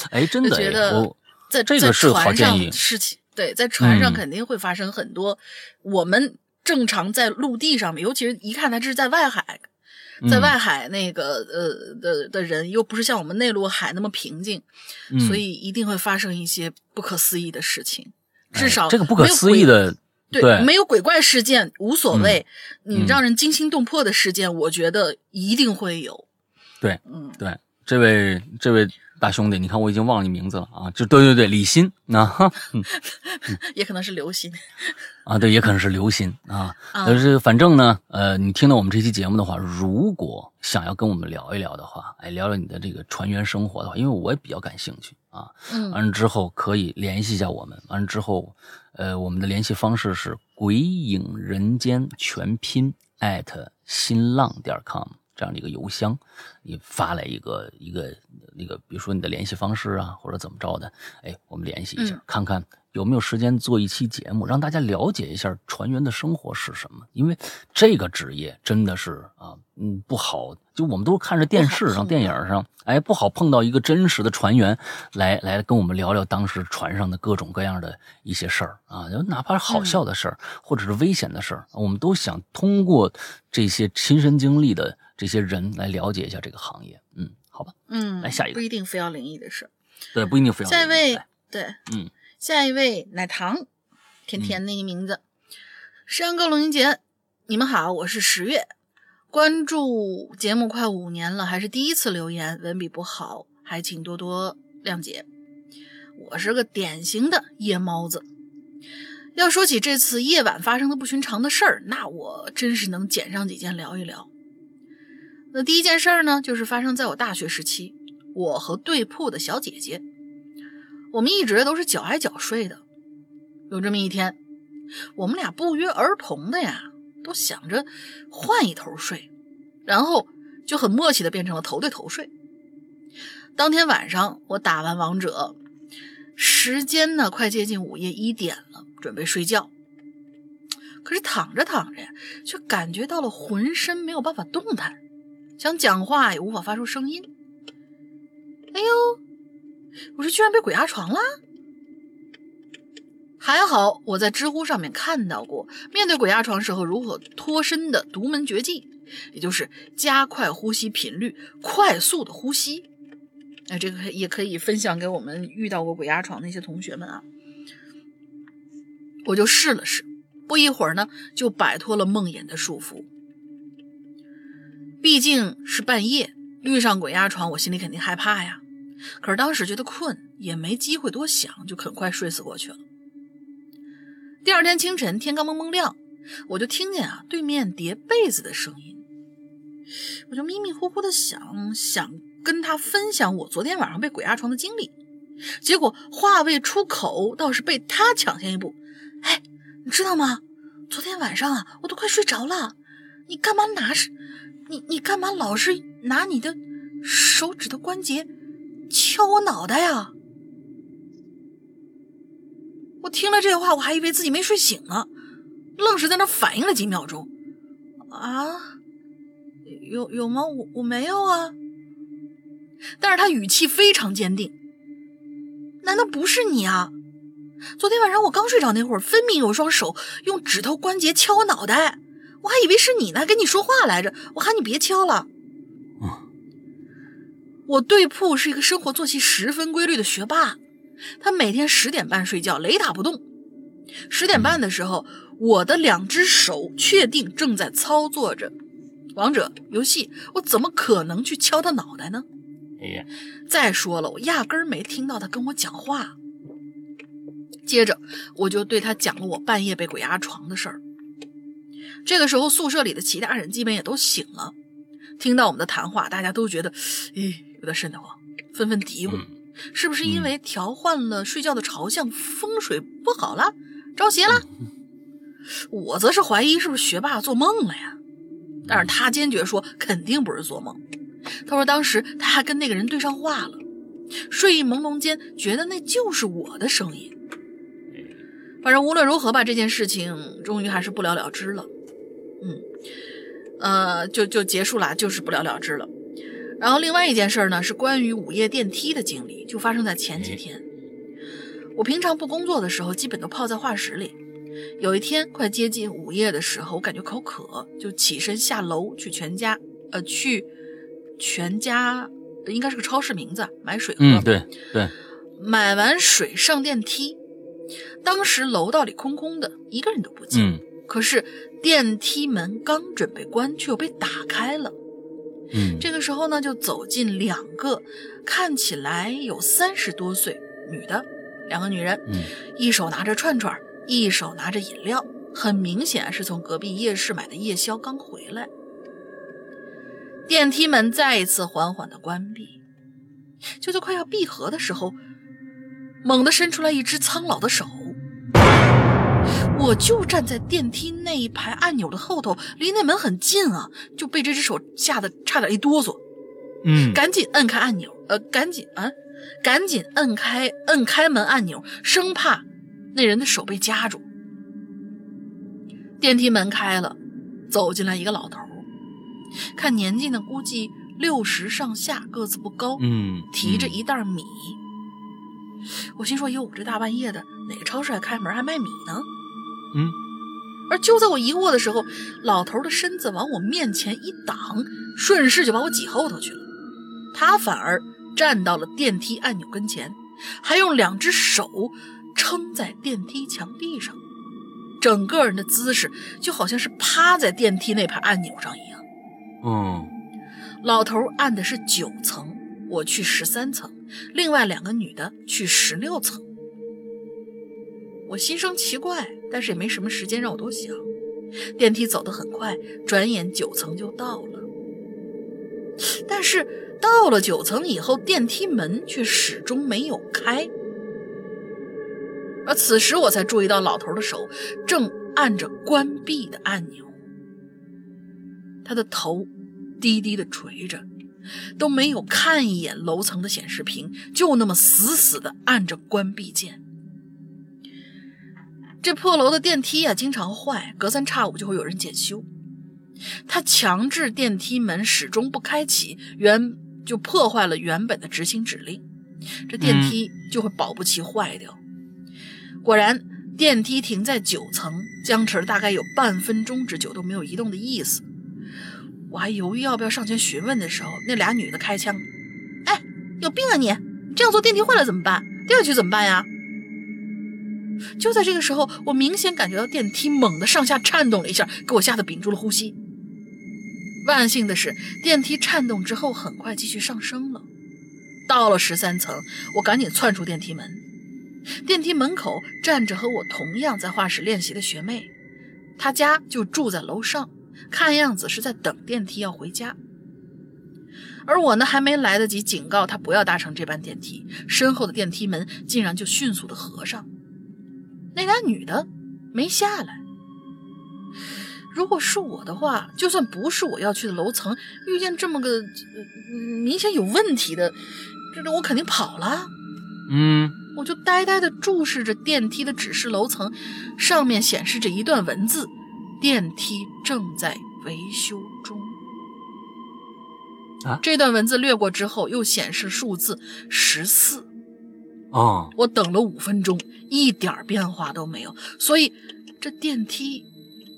哎，真的，觉得在这个是好建议。事情对，在船上肯定会发生很多我们。正常在陆地上面，尤其是一看他这是在外海，在外海那个呃的的人，又不是像我们内陆海那么平静，所以一定会发生一些不可思议的事情。至少这个不可思议的，对，没有鬼怪事件无所谓，你让人惊心动魄的事件，我觉得一定会有。对，嗯，对，这位这位。大兄弟，你看我已经忘了你名字了啊！就对对对，李欣啊，(laughs) 也可能是刘鑫啊，对，也可能是刘鑫啊。就是反正呢，呃，你听到我们这期节目的话，如果想要跟我们聊一聊的话，哎，聊聊你的这个船员生活的话，因为我也比较感兴趣啊。嗯。完了之后可以联系一下我们。完了之后，呃，我们的联系方式是“鬼影人间”全拼艾特新浪点 com。这样的一个邮箱，你发来一个一个那个，比如说你的联系方式啊，或者怎么着的，哎，我们联系一下，看看有没有时间做一期节目，让大家了解一下船员的生活是什么。因为这个职业真的是啊，嗯，不好，就我们都看着电视上、电影上，哎，不好碰到一个真实的船员来来跟我们聊聊当时船上的各种各样的一些事儿啊，哪怕是好笑的事儿，或者是危险的事儿，我们都想通过这些亲身经历的。这些人来了解一下这个行业，嗯，好吧，嗯，来下一个，不一定非要灵异的事对，不一定非要下一位哎，对，嗯，下一位奶糖，甜甜那个名字。石阳哥、龙英杰，你们好，我是十月，关注节目快五年了，还是第一次留言，文笔不好，还请多多谅解。我是个典型的夜猫子。要说起这次夜晚发生的不寻常的事儿，那我真是能捡上几件聊一聊。那第一件事儿呢，就是发生在我大学时期，我和对铺的小姐姐，我们一直都是脚挨脚睡的。有这么一天，我们俩不约而同的呀，都想着换一头睡，然后就很默契的变成了头对头睡。当天晚上，我打完王者，时间呢快接近午夜一点了，准备睡觉。可是躺着躺着呀，却感觉到了浑身没有办法动弹，想讲话也无法发出声音。哎呦，我这居然被鬼压床了！还好我在知乎上面看到过，面对鬼压床时候如何脱身的独门绝技，也就是加快呼吸频率，快速的呼吸。哎，这个也可以分享给我们遇到过鬼压床那些同学们啊。我就试了试，不一会儿呢，就摆脱了梦魇的束缚。毕竟是半夜，遇上鬼压床，我心里肯定害怕呀。可是当时觉得困，也没机会多想，就很快睡死过去了。第二天清晨，天刚蒙蒙亮，我就听见啊对面叠被子的声音，我就迷迷糊糊的想想跟他分享我昨天晚上被鬼压床的经历，结果话未出口，倒是被他抢先一步。哎，你知道吗？昨天晚上啊，我都快睡着了，你干嘛拿是？你你干嘛老是拿你的手指头关节敲我脑袋呀？我听了这话，我还以为自己没睡醒呢，愣是在那反应了几秒钟。啊，有有吗？我我没有啊。但是他语气非常坚定。难道不是你啊？昨天晚上我刚睡着那会儿，分明有双手用指头关节敲我脑袋，我还以为是你呢，跟你说话来着。我喊你别敲了。我对铺是一个生活作息十分规律的学霸。他每天十点半睡觉，雷打不动。十点半的时候，我的两只手确定正在操作着王者游戏，我怎么可能去敲他脑袋呢？哎呀，再说了，我压根儿没听到他跟我讲话。接着，我就对他讲了我半夜被鬼压床的事儿。这个时候，宿舍里的其他人基本也都醒了，听到我们的谈话，大家都觉得，咦，有点瘆得慌，纷纷嘀咕。嗯是不是因为调换了睡觉的朝向，风水不好了，招邪了？我则是怀疑是不是学霸做梦了呀？但是他坚决说肯定不是做梦。他说当时他还跟那个人对上话了，睡意朦胧间觉得那就是我的声音。反正无论如何吧，这件事情终于还是不了了之了。嗯，呃，就就结束了，就是不了了之了。然后另外一件事呢，是关于午夜电梯的经历，就发生在前几天。我平常不工作的时候，基本都泡在画室里。有一天快接近午夜的时候，我感觉口渴，就起身下楼去全家，呃，去全家应该是个超市名字，买水喝。嗯，对对，买完水上电梯，当时楼道里空空的，一个人都不见。嗯可是电梯门刚准备关，却又被打开了。嗯，这个时候呢，就走进两个看起来有三十多岁女的，两个女人，嗯一手拿着串串，一手拿着饮料，很明显是从隔壁夜市买的夜宵刚回来。电梯门再一次缓缓的关闭，就在快要闭合的时候，猛地伸出来一只苍老的手。我就站在电梯那一排按钮的后头，离那门很近啊，就被这只手吓得差点一哆嗦，嗯，赶紧摁开按钮，呃，赶紧啊，赶紧摁开摁开门按钮，生怕那人的手被夹住。电梯门开了，走进来一个老头儿，看年纪呢，估计六十上下，个子不高，嗯，提着一袋米。我心说：“哟，这大半夜的，哪个超市还开门还卖米呢？”嗯，而就在我疑惑的时候，老头的身子往我面前一挡，顺势就把我挤后头去了。他反而站到了电梯按钮跟前，还用两只手撑在电梯墙壁上，整个人的姿势就好像是趴在电梯那排按钮上一样。嗯老头按的是九层，我去十三层，另外两个女的去十六层。我心生奇怪，但是也没什么时间让我多想。电梯走得很快，转眼九层就到了。但是到了九层以后，电梯门却始终没有开。而此时我才注意到，老头的手正按着关闭的按钮，他的头低低的垂着，都没有看一眼楼层的显示屏，就那么死死的按着关闭键。这破楼的电梯啊，经常坏，隔三差五就会有人检修。他强制电梯门始终不开启，原就破坏了原本的执行指令，这电梯就会保不齐坏掉。果然，电梯停在九层，僵持了大概有半分钟之久都没有移动的意思。我还犹豫要不要上前询问的时候，那俩女的开枪：“哎，有病啊你！这样坐电梯坏了怎么办？掉下去怎么办呀？”就在这个时候，我明显感觉到电梯猛地上下颤动了一下，给我吓得屏住了呼吸。万幸的是，电梯颤动之后很快继续上升了。到了十三层，我赶紧窜出电梯门。电梯门口站着和我同样在画室练习的学妹，她家就住在楼上，看样子是在等电梯要回家。而我呢，还没来得及警告她不要搭乘这班电梯，身后的电梯门竟然就迅速的合上。那俩女的没下来。如果是我的话，就算不是我要去的楼层，遇见这么个、呃、明显有问题的，这我肯定跑了。嗯我就呆呆的注视着电梯的指示楼层，上面显示着一段文字：电梯正在维修中。啊这段文字略过之后，又显示数字十四。哦，我等了五分钟，一点变化都没有。所以，这电梯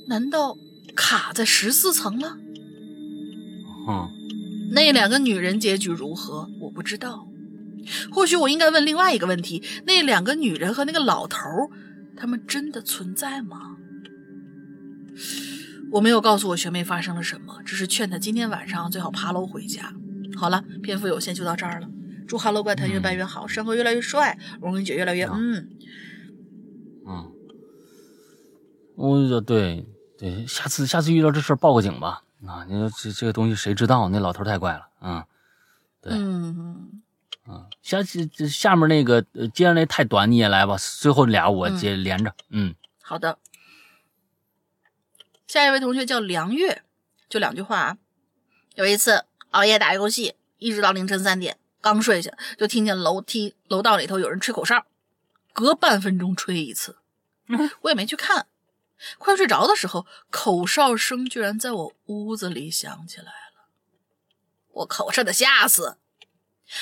难道卡在十四层了？嗯那两个女人结局如何？我不知道。或许我应该问另外一个问题：那两个女人和那个老头儿，他们真的存在吗？我没有告诉我学妹发生了什么，只是劝她今天晚上最好爬楼回家。好了，篇幅有限，就到这儿了。祝《哈喽怪谈》越办越好，山哥越来越帅，龙云姐越来越嗯。嗯，我就对对，下次下次遇到这事儿报个警吧。啊，你说这这个东西谁知道？那老头太怪了。嗯，对，嗯，嗯，下次这下面那个呃接着那太短，你也来吧。最后俩我接连着。嗯好的。下一位同学叫梁月，就两句话啊。有一次熬夜打游戏，一直到凌晨三点，刚睡下就听见楼梯楼道里头有人吹口哨，隔半分钟吹一次。(laughs) 我也没去看，快睡着的时候，口哨声居然在我屋子里响起来了，我口哨的吓死。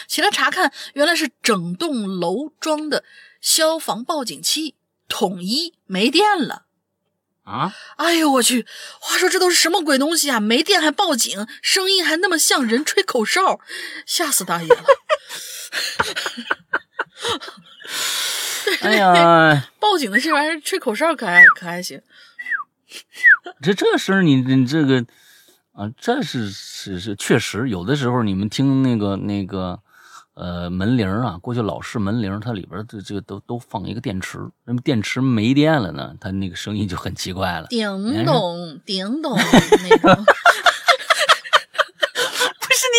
起来查看，原来是整栋楼装的消防报警器统一没电了。啊，哎呦我去！话说这都是什么鬼东西啊？没电还报警，声音还那么像人吹口哨，吓死大爷了！(laughs) 哎呀，报警的这玩意儿吹口哨可还可还行？这这声儿你你这个啊，这是是是确实有的时候你们听那个那个呃门铃啊，过去老式门铃，它里边儿这这个都都放一个电池，那么电池没电了呢，它那个声音就很奇怪了。叮咚叮咚那种。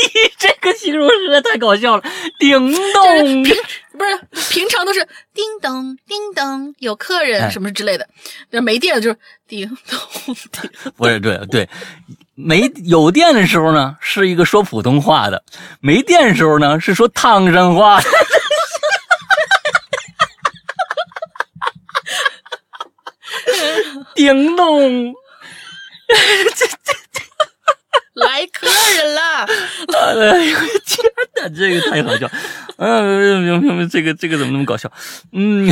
(laughs) 这个形容实在太搞笑了，叮咚，不是平常都是叮咚叮咚，有客人哎。什么之类的，那没电了就是叮咚叮。不是对对，没有电的时候呢，是一个说普通话的；没电的时候呢，是说唐山话的。(laughs) 叮咚，(laughs) 来客人了，(laughs) 哎呦天哪，这个太好笑！嗯，这个这个怎么那么搞笑？嗯，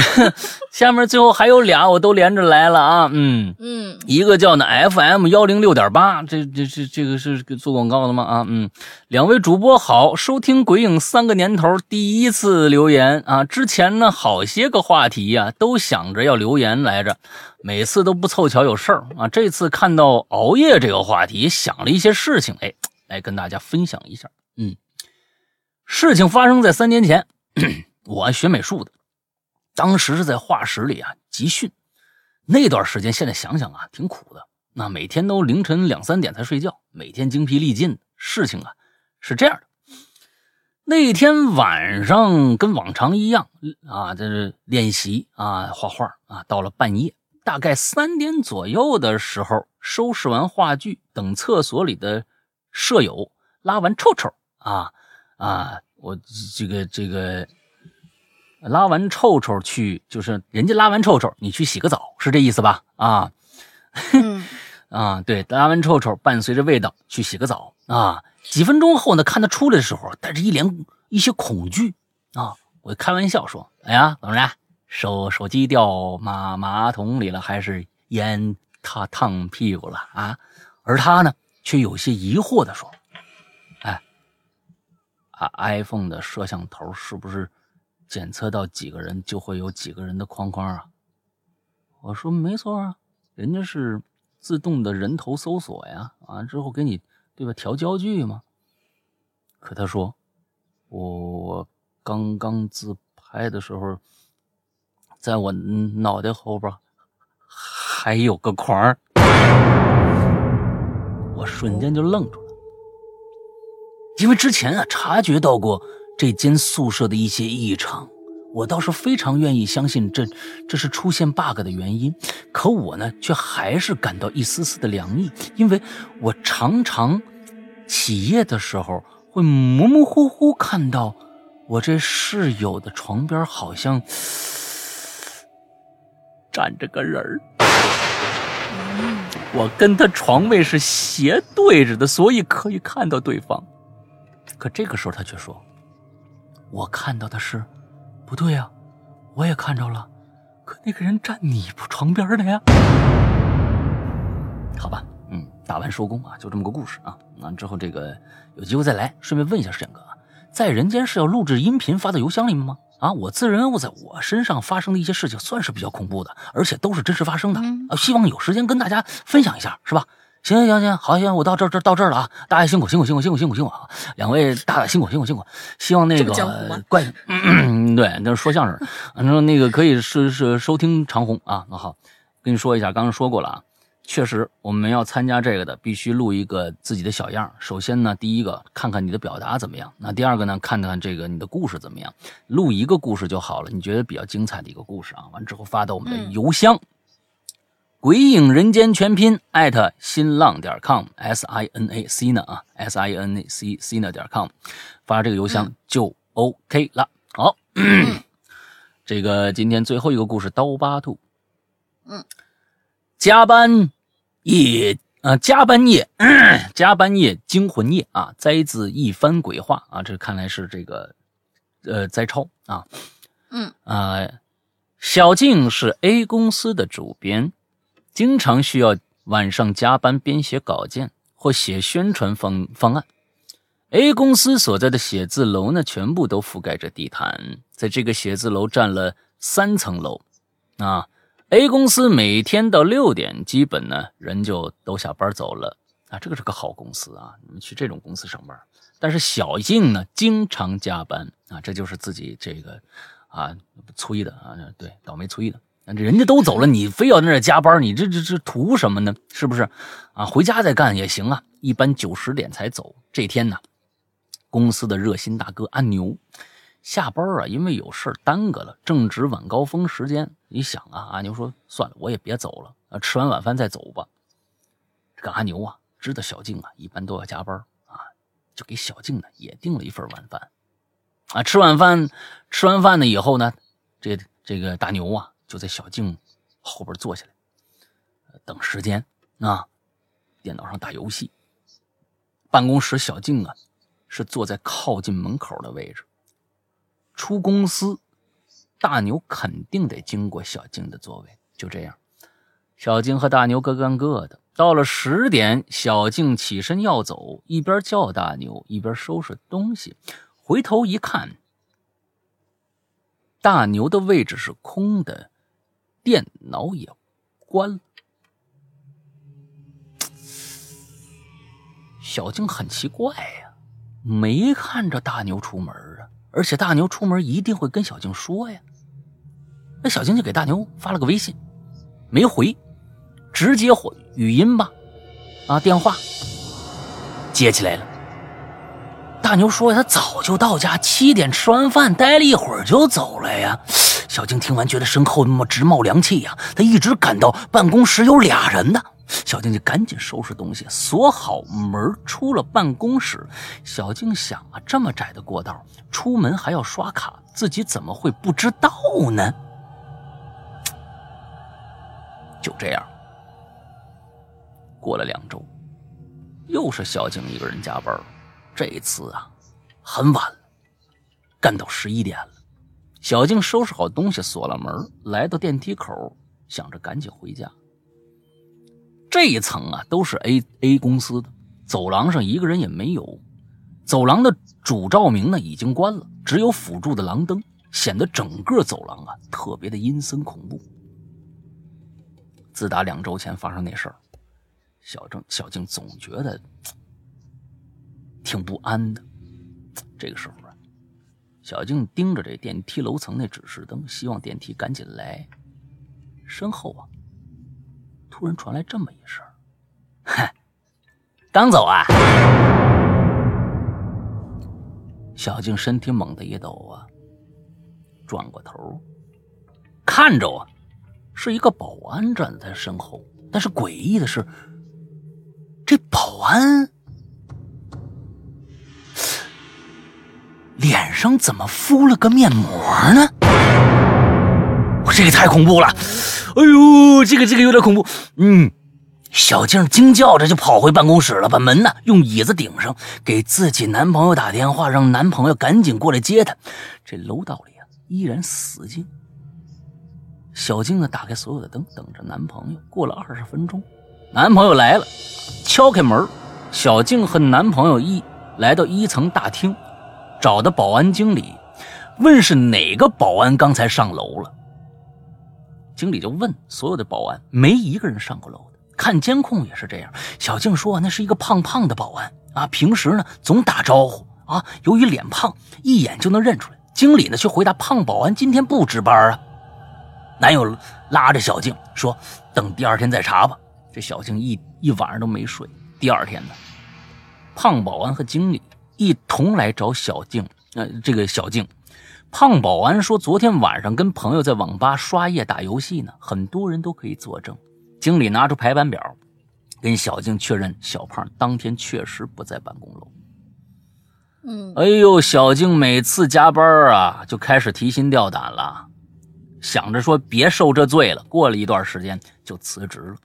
下面最后还有俩，我都连着来了啊。嗯嗯，一个叫呢 FM 幺零六点八，这这这这个是做广告的吗？啊，嗯，两位主播好，收听鬼影三个年头，第一次留言啊。之前呢，好些个话题呀，都想着要留言来着，每次都不凑巧有事儿啊。这次看到熬夜这个话题，想了一些事情，哎，来跟大家分享一下。嗯。事情发生在三年前，我学美术的，当时是在画室里啊集训，那段时间现在想想啊挺苦的，那每天都凌晨两三点才睡觉，每天精疲力尽。事情啊是这样的，那天晚上跟往常一样啊，这是练习啊画画啊，到了半夜，大概三点左右的时候，收拾完话剧，等厕所里的舍友拉完臭臭啊。啊，我这个这个拉完臭臭去，就是人家拉完臭臭，你去洗个澡，是这意思吧？啊，(laughs) 啊，对，拉完臭臭，伴随着味道去洗个澡啊。几分钟后呢，看他出来的时候，带着一脸一些恐惧啊。我开玩笑说：“哎呀，怎么着？手手机掉马马桶里了，还是烟他烫屁股了啊？”而他呢，却有些疑惑的说。哎 iPhone 的摄像头是不是检测到几个人就会有几个人的框框啊？我说没错啊，人家是自动的人头搜索呀，完了之后给你对吧调焦距嘛。可他说我我刚刚自拍的时候，在我脑袋后边还有个框我瞬间就愣住了。因为之前啊察觉到过这间宿舍的一些异常，我倒是非常愿意相信这这是出现 bug 的原因。可我呢，却还是感到一丝丝的凉意，因为我常常起夜的时候会模模糊糊看到我这室友的床边好像站着个人儿，我跟他床位是斜对着的，所以可以看到对方。可这个时候，他却说：“我看到的是，不对呀，我也看着了，可那个人站你床边的呀。”好吧，嗯，打完收工啊，就这么个故事啊。完之后，这个有机会再来，顺便问一下石哥啊，在人间是要录制音频发到邮箱里面吗？啊，我自认为我在我身上发生的一些事情算是比较恐怖的，而且都是真实发生的啊，希望有时间跟大家分享一下，是吧？行行行行，好行，我到这这到这儿了啊！大家辛苦辛苦辛苦辛苦辛苦辛苦啊！两位大大辛苦辛苦辛苦，希望那个怪对，那是说相声，反正那个可以是是收听长虹啊。那好，跟你说一下，刚刚说过了啊，确实我们要参加这个的，必须录一个自己的小样。首先呢，第一个看看你的表达怎么样，那第二个呢，看看这个你的故事怎么样。录一个故事就好了，你觉得比较精彩的一个故事啊，完之后发到我们的邮箱。鬼影人间全拼艾特新浪点 com s i n a c 呢啊 s i n a c c 呢点 com 发这个邮箱就 OK 了。好，这个今天最后一个故事刀疤兔。嗯，加班夜啊，加班夜，(clears throat) 加班夜惊魂夜啊，摘自一番鬼话啊，这看来是这个呃摘抄啊。嗯啊，小静是 A 公司的主编。经常需要晚上加班编写稿件或写宣传方方案。A 公司所在的写字楼呢，全部都覆盖着地毯，在这个写字楼占了三层楼。啊，A 公司每天到六点，基本呢人就都下班走了。啊，这个是个好公司啊，你们去这种公司上班。但是小静呢，经常加班啊，这就是自己这个啊催的啊，对，倒霉催的。人家都走了，你非要在那加班，你这这这图什么呢？是不是？啊，回家再干也行啊。一般九十点才走。这天呢，公司的热心大哥阿牛下班啊，因为有事耽搁了，正值晚高峰时间。你想啊，阿牛说算了，我也别走了啊，吃完晚饭再走吧。这个阿牛啊，知道小静啊一般都要加班啊，就给小静呢也订了一份晚饭。啊，吃晚饭，吃完饭呢以后呢，这这个大牛啊。就在小静后边坐下来，等时间啊，电脑上打游戏。办公室小静啊，是坐在靠近门口的位置。出公司，大牛肯定得经过小静的座位。就这样，小静和大牛各干各的。到了十点，小静起身要走，一边叫大牛，一边收拾东西。回头一看，大牛的位置是空的，电脑也关了。小静很奇怪呀，没看着大牛出门，而且大牛出门一定会跟小静说呀。那小静就给大牛发了个微信，没回，直接回语音吧，啊，电话接起来了。大牛说他早就到家，七点吃完饭，待了一会儿就走了呀。小静听完觉得身后那么直冒凉气呀，他一直感到办公室有俩人呢。小静就赶紧收拾东西，锁好门，出了办公室。小静想啊，这么窄的过道，出门还要刷卡，自己怎么会不知道呢？就这样，过了两周，又是小静一个人加班。这一次啊，很晚了，干到十一点了。小静收拾好东西，锁了门，来到电梯口，想着赶紧回家。这一层啊，都是 A A 公司的，走廊上一个人也没有。走廊的主照明呢已经关了，只有辅助的廊灯，显得整个走廊啊特别的阴森恐怖。自打两周前发生那事儿，小郑小静总觉得挺不安的。这个时候啊，小静盯着这电梯楼层那指示灯，希望电梯赶紧来。身后啊。突然传来这么一声：“哼，刚走啊！”小静身体猛地一抖啊，转过头，看着我，是一个保安站在身后。但是诡异的是，这保安脸上怎么敷了个面膜呢？这个太恐怖了！哎呦，这个这个有点恐怖。嗯，小静惊叫着就跑回办公室了，把门呢用椅子顶上，给自己男朋友打电话，让男朋友赶紧过来接她。这楼道里啊依然死静。小静呢打开所有的灯，等着男朋友。过了二十分钟，男朋友来了，敲开门，小静和男朋友一来到一层大厅，找的保安经理，问是哪个保安刚才上楼了。经理就问所有的保安，没一个人上过楼的。看监控也是这样。小静说，那是一个胖胖的保安啊，平时呢总打招呼啊，由于脸胖，一眼就能认出来。经理呢却回答，胖保安今天不值班啊。男友拉着小静说，等第二天再查吧。这小静一一晚上都没睡。第二天呢，胖保安和经理一同来找小静，呃，这个小静。胖保安说：“昨天晚上跟朋友在网吧刷夜打游戏呢，很多人都可以作证。”经理拿出排班表，跟小静确认，小胖当天确实不在办公楼。嗯，哎呦，小静每次加班啊，就开始提心吊胆了，想着说别受这罪了。过了一段时间就辞职了，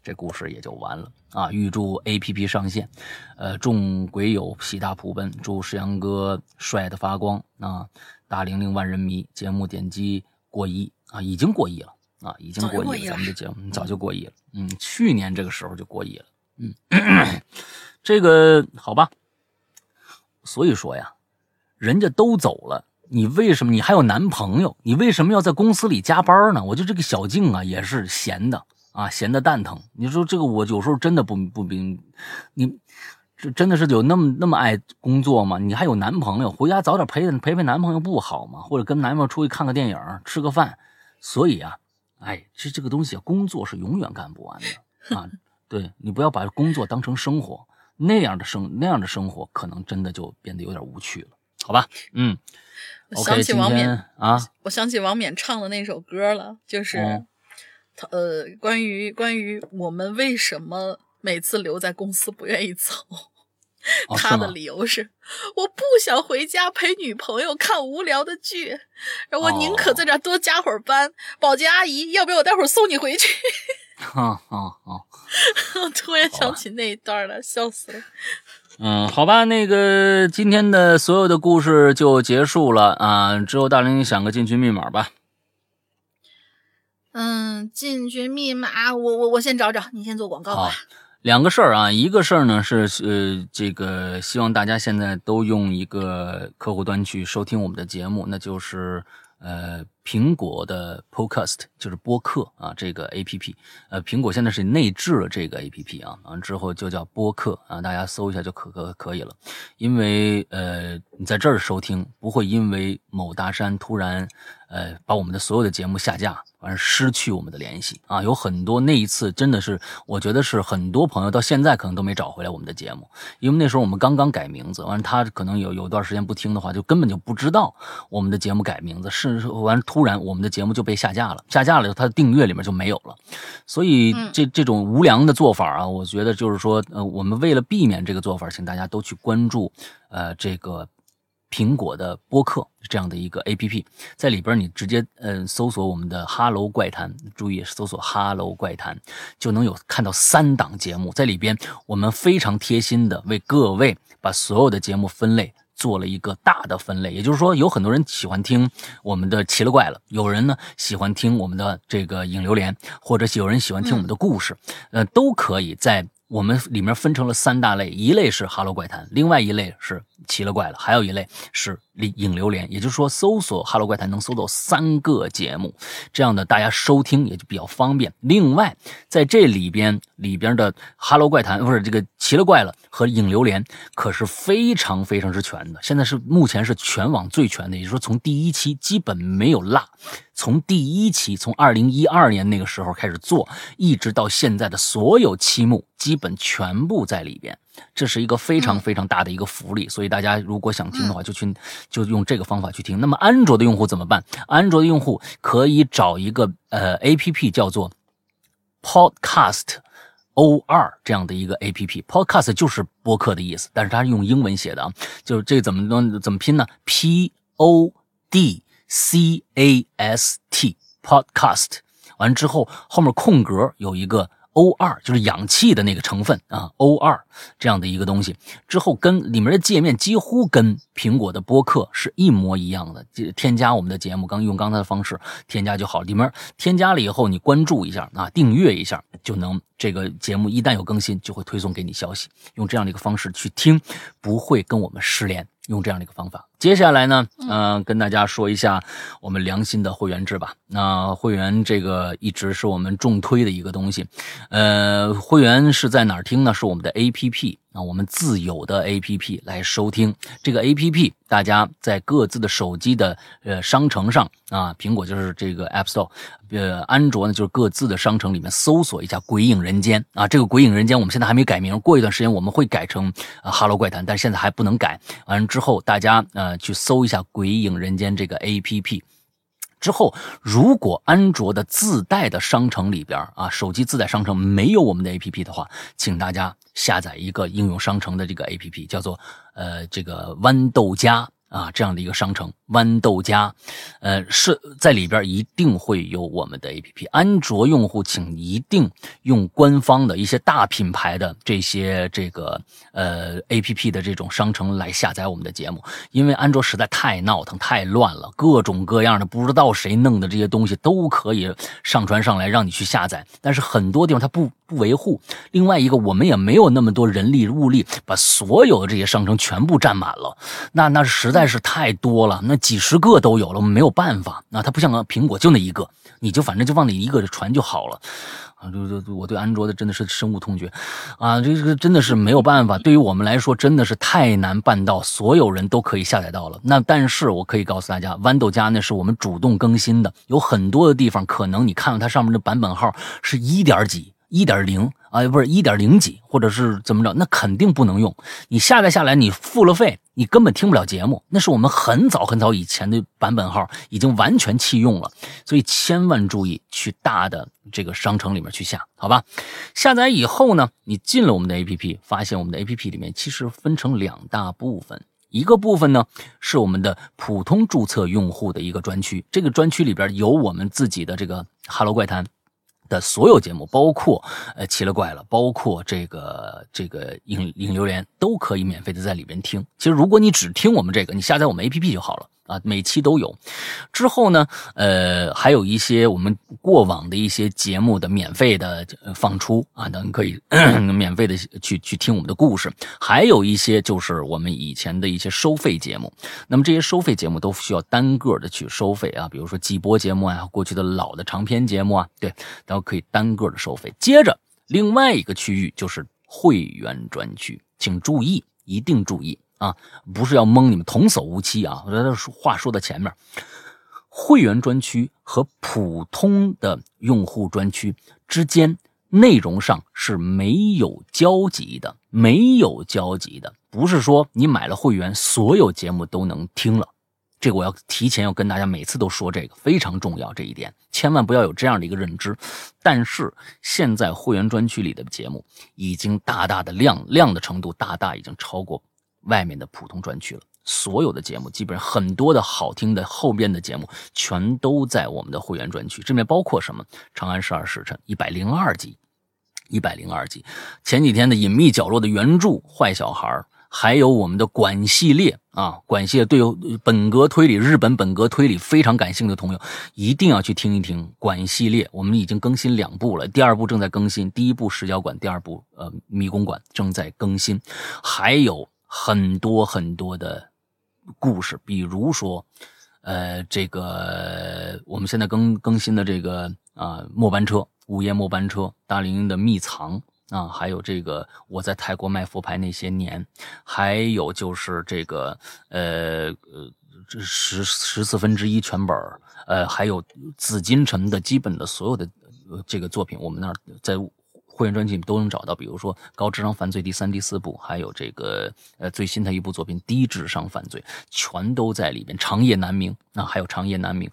这故事也就完了啊！预祝 A P P 上线，呃，众鬼友喜大普奔，祝石阳哥帅的发光啊！大玲玲万人迷节目点击过亿啊，已经过亿了啊，已经过亿了。咱们的节目早就过亿了，嗯，去年这个时候就过亿了，嗯，这个好吧。所以说呀，人家都走了，你为什么你还有男朋友？你为什么要在公司里加班呢？我就这个小静啊，也是闲的啊，闲的蛋疼。你说这个我有时候真的不不明，你。这真的是有那么那么爱工作吗？你还有男朋友，回家早点陪陪陪男朋友不好吗？或者跟男朋友出去看个电影，吃个饭。所以啊，哎，这这个东西，工作是永远干不完的 (laughs) 啊。对你不要把工作当成生活，那样的生那样的生活，可能真的就变得有点无趣了，好吧？嗯。我想起王冕啊，我想起王冕唱的那首歌了，就是他呃，关于关于我们为什么。每次留在公司不愿意走，他的理由是我不想回家陪女朋友看无聊的剧，我宁可在这多加会儿班。保洁阿姨，要不要我待会儿送你回去？哈哈哈！(laughs) 突然想起那一段了，笑死了。嗯，好吧，那个今天的所有的故事就结束了啊。之后大玲想个进群密码吧。嗯，进群密码，我我我先找找，你先做广告吧。两个事儿啊，一个事儿呢是呃，这个希望大家现在都用一个客户端去收听我们的节目，那就是呃苹果的 Podcast，就是播客啊这个 A P P，呃苹果现在是内置了这个 A P P 啊，完之后就叫播客啊，大家搜一下就可可可以了，因为呃你在这儿收听不会因为某大山突然呃把我们的所有的节目下架。而失去我们的联系啊，有很多那一次真的是，我觉得是很多朋友到现在可能都没找回来我们的节目，因为那时候我们刚刚改名字，完他可能有有段时间不听的话，就根本就不知道我们的节目改名字，是完突然我们的节目就被下架了，下架了以后他的订阅里面就没有了，所以这这种无良的做法啊，我觉得就是说，呃，我们为了避免这个做法，请大家都去关注，呃，这个。苹果的播客这样的一个 A P P，在里边你直接嗯搜索我们的哈喽怪谈，注意搜索哈喽怪谈，就能有看到三档节目在里边。我们非常贴心的为各位把所有的节目分类做了一个大的分类，也就是说，有很多人喜欢听我们的奇了怪了，有人呢喜欢听我们的这个影流连，或者有人喜欢听我们的故事，呃，都可以在。我们里面分成了三大类，一类是哈喽怪谈，另外一类是奇了怪了，还有一类是影流连。也就是说，搜索哈喽怪谈能搜到三个节目，这样的大家收听也就比较方便。另外，在这里边里边的哈喽怪谈不是这个奇了怪了和影流连，可是非常非常之全的。现在是目前是全网最全的，也就是说从第一期基本没有落。从第一期，从二零一二年那个时候开始做，一直到现在的所有期目，基本全部在里边。这是一个非常非常大的一个福利，所以大家如果想听的话，就去就用这个方法去听。那么安卓的用户怎么办？安卓的用户可以找一个呃 A P P 叫做 Podcast O 二这样的一个 A P P，Podcast 就是播客的意思，但是它是用英文写的啊，就是这怎么能怎么拼呢？P O D。C A S T podcast 完之后，后面空格有一个 O 二，就是氧气的那个成分啊，O 二这样的一个东西。之后跟里面的界面几乎跟苹果的播客是一模一样的。就添加我们的节目，刚用刚才的方式添加就好。里面添加了以后，你关注一下啊，订阅一下就能。这个节目一旦有更新，就会推送给你消息。用这样的一个方式去听，不会跟我们失联。用这样的一个方法。接下来呢，嗯，跟大家说一下我们良心的会员制吧。那会员这个一直是我们重推的一个东西。呃，会员是在哪儿听呢？是我们的 APP 啊，我们自有的 APP 来收听。这个 APP 大家在各自的手机的呃商城上啊，苹果就是这个 App Store，呃，安卓呢就是各自的商城里面搜索一下“鬼影人间”啊。这个“鬼影人间”我们现在还没改名，过一段时间我们会改成“哈喽怪谈”，但现在还不能改。完了之后大家呃。去搜一下《鬼影人间》这个 A P P，之后如果安卓的自带的商城里边啊，手机自带商城没有我们的 A P P 的话，请大家下载一个应用商城的这个 A P P，叫做呃这个豌豆荚。啊，这样的一个商城豌豆荚，呃，是在里边一定会有我们的 A P P。安卓用户请一定用官方的一些大品牌的这些这个呃 A P P 的这种商城来下载我们的节目，因为安卓实在太闹腾、太乱了，各种各样的不知道谁弄的这些东西都可以上传上来让你去下载，但是很多地方它不维护。另外一个，我们也没有那么多人力物力把所有的这些商城全部占满了，那那实在。是太多了，那几十个都有了，我们没有办法。那它不像个苹果，就那一个，你就反正就往那一个传就好了。啊，就就我对安卓的真的是深恶痛绝，啊，这个真的是没有办法。对于我们来说，真的是太难办到，所有人都可以下载到了。那但是我可以告诉大家，豌豆荚那是我们主动更新的，有很多的地方可能你看到它上面的版本号是一点几。一点零啊，不是一点零几，或者是怎么着？那肯定不能用。你下载下来，你付了费，你根本听不了节目。那是我们很早很早以前的版本号，已经完全弃用了。所以千万注意，去大的这个商城里面去下，好吧？下载以后呢，你进了我们的 APP，发现我们的 APP 里面其实分成两大部分，一个部分呢是我们的普通注册用户的一个专区，这个专区里边有我们自己的这个《哈喽怪谈》。的所有节目，包括呃奇了怪了，包括这个这个影影留言，都可以免费的在里边听。其实如果你只听我们这个，你下载我们 APP 就好了啊，每期都有。之后呢，呃，还有一些我们过往的一些节目的免费的放出啊，等可以 (clears throat) 免费的去去听我们的故事。还有一些就是我们以前的一些收费节目，那么这些收费节目都需要单个的去收费啊，比如说季播节目啊，过去的老的长篇节目啊，对，然后可以单个的收费。接着另外一个区域就是会员专区，请注意，一定注意。啊，不是要蒙你们童叟无欺啊！我觉得话说到前面，会员专区和普通的用户专区之间内容上是没有交集的，没有交集的。不是说你买了会员，所有节目都能听了。这个我要提前要跟大家每次都说，这个非常重要，这一点千万不要有这样的一个认知。但是现在会员专区里的节目已经大大的量量的程度大大已经超过。外面的普通专区了，所有的节目基本上很多的好听的后边的节目全都在我们的会员专区，这面包括什么？《长安十二时辰》一百零二集，一百零二集，前几天的《隐秘角落》的原著《坏小孩》，还有我们的管系列啊，管系列对本格推理、日本本格推理非常感兴趣的朋友，一定要去听一听管系列。我们已经更新两部了，第二部正在更新，第一部《石角馆》，第二部呃《迷宫馆》正在更新，还有。很多很多的故事，比如说，呃，这个我们现在更更新的这个啊末班车，午夜末班车，大林的秘藏啊，还有这个我在泰国卖佛牌那些年，还有就是这个呃呃这十十四分之一全本呃，还有紫禁城的基本的所有的这个作品，我们那儿在。会员专辑都能找到，比如说《高智商犯罪》第三、第四部，还有这个呃最新的一部作品《低智商犯罪》，全都在里边。长夜难明啊，还有长夜难明，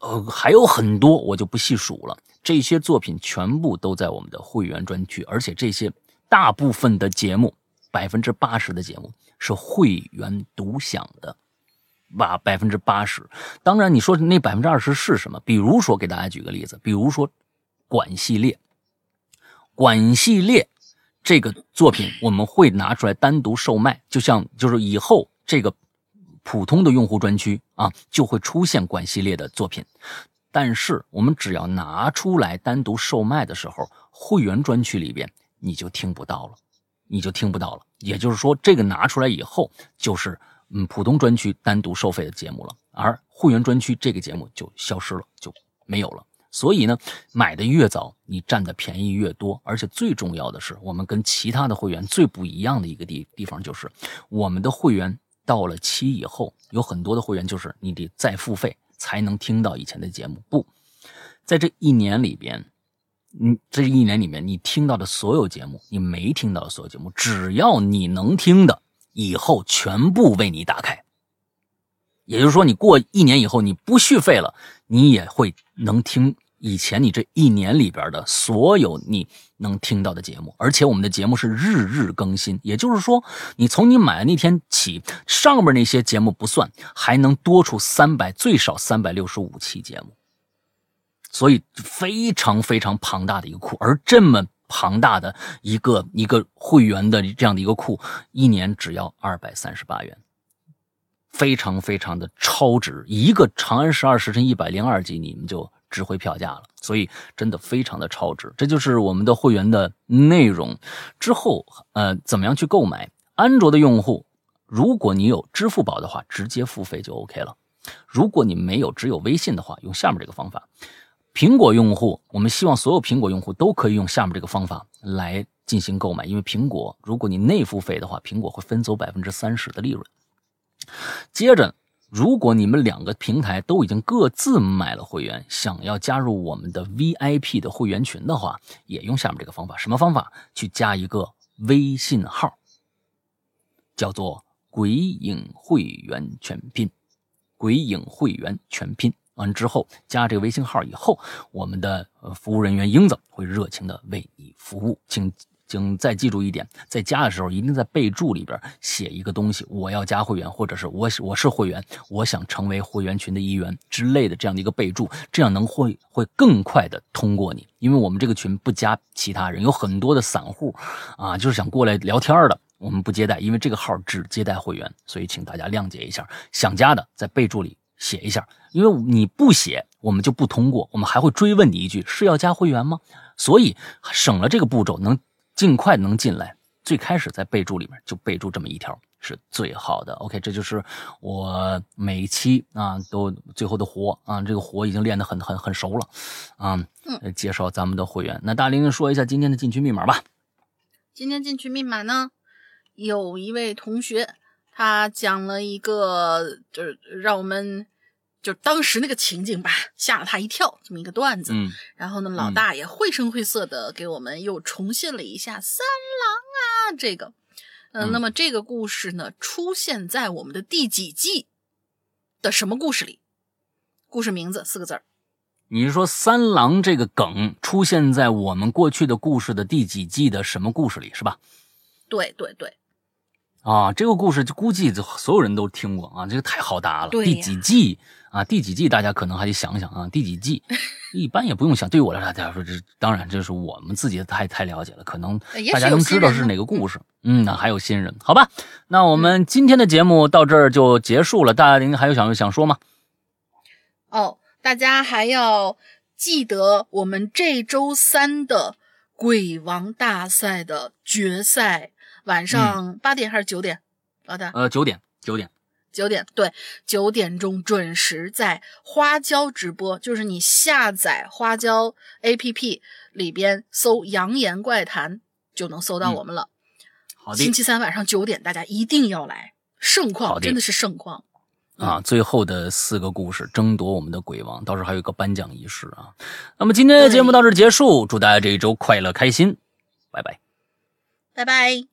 呃，还有很多我就不细数了。这些作品全部都在我们的会员专区，而且这些大部分的节目，百分之八十的节目是会员独享的，把百分之八十。当然，你说那百分之二十是什么？比如说，给大家举个例子，比如说《管系列》。管系列这个作品我们会拿出来单独售卖，就像就是以后这个普通的用户专区啊就会出现管系列的作品，但是我们只要拿出来单独售卖的时候，会员专区里边你就听不到了，你就听不到了。也就是说，这个拿出来以后就是嗯普通专区单独收费的节目了，而会员专区这个节目就消失了，就没有了。所以呢，买的越早，你占的便宜越多。而且最重要的是，我们跟其他的会员最不一样的一个地地方就是，我们的会员到了期以后，有很多的会员就是你得再付费才能听到以前的节目。不在这一年里边，嗯，这一年里面你听到的所有节目，你没听到的所有节目，只要你能听的，以后全部为你打开。也就是说，你过一年以后，你不续费了，你也会能听以前你这一年里边的所有你能听到的节目，而且我们的节目是日日更新。也就是说，你从你买的那天起，上面那些节目不算，还能多出三百最少三百六十五期节目，所以非常非常庞大的一个库。而这么庞大的一个一个会员的这样的一个库，一年只要二百三十八元。非常非常的超值，一个《长安十二时辰》一百零二集，你们就值回票价了。所以真的非常的超值，这就是我们的会员的内容。之后，呃，怎么样去购买？安卓的用户，如果你有支付宝的话，直接付费就 OK 了。如果你没有，只有微信的话，用下面这个方法。苹果用户，我们希望所有苹果用户都可以用下面这个方法来进行购买，因为苹果，如果你内付费的话，苹果会分走百分之三十的利润。接着，如果你们两个平台都已经各自买了会员，想要加入我们的 VIP 的会员群的话，也用下面这个方法。什么方法？去加一个微信号，叫做“鬼影会员全拼”。鬼影会员全拼完之后，加这个微信号以后，我们的服务人员英子会热情的为你服务，请。请再记住一点，在加的时候一定在备注里边写一个东西，我要加会员，或者是我我是会员，我想成为会员群的一员之类的这样的一个备注，这样能会会更快的通过你，因为我们这个群不加其他人，有很多的散户啊，就是想过来聊天的。我们不接待，因为这个号只接待会员，所以请大家谅解一下。想加的在备注里写一下，因为你不写，我们就不通过，我们还会追问你一句是要加会员吗？所以省了这个步骤，能尽快能进来。最开始在备注里面就备注这么一条是最好的。OK，这就是我每期啊都最后的活啊，这个活已经练得很很很熟了啊。介绍咱们的会员，那大玲玲说一下今天的进群密码吧。今天进群密码呢？有一位同学，他讲了一个，就是让我们就当时那个情景吧，吓了他一跳，这么一个段子。嗯，然后呢，老大也绘声绘色的给我们又重现了一下三郎啊这个。嗯，那么这个故事呢，出现在我们的第几季的什么故事里？故事名字四个字儿。你是说三郎这个梗出现在我们过去的故事的第几季的什么故事里，是吧？对对对。啊，这个故事就估计所有人都听过啊，这个太好答了。第几季啊？第几季？大家可能还得想想啊。第几季？(laughs) 一般也不用想。对于我来说，大家说这当然这是我们自己太太了解了，可能大家能知道是哪个故事。嗯，那还有新人，好吧？那我们今天的节目到这儿就结束了。大家您还有想想说吗？哦，大家还要记得我们这周三的鬼王大赛的决赛。晚上八点还是九点？老大，呃，九点，九点，九点，对，九点钟准时在花椒直播，就是你下载花椒 APP 里边搜“扬言怪谈”就能搜到我们了。好的，星期三晚上九点，大家一定要来，盛况真的是盛况啊！最后的四个故事争夺我们的鬼王，到时候还有一个颁奖仪式啊。那么今天的节目到这结束，祝大家这一周快乐开心，拜拜，拜拜。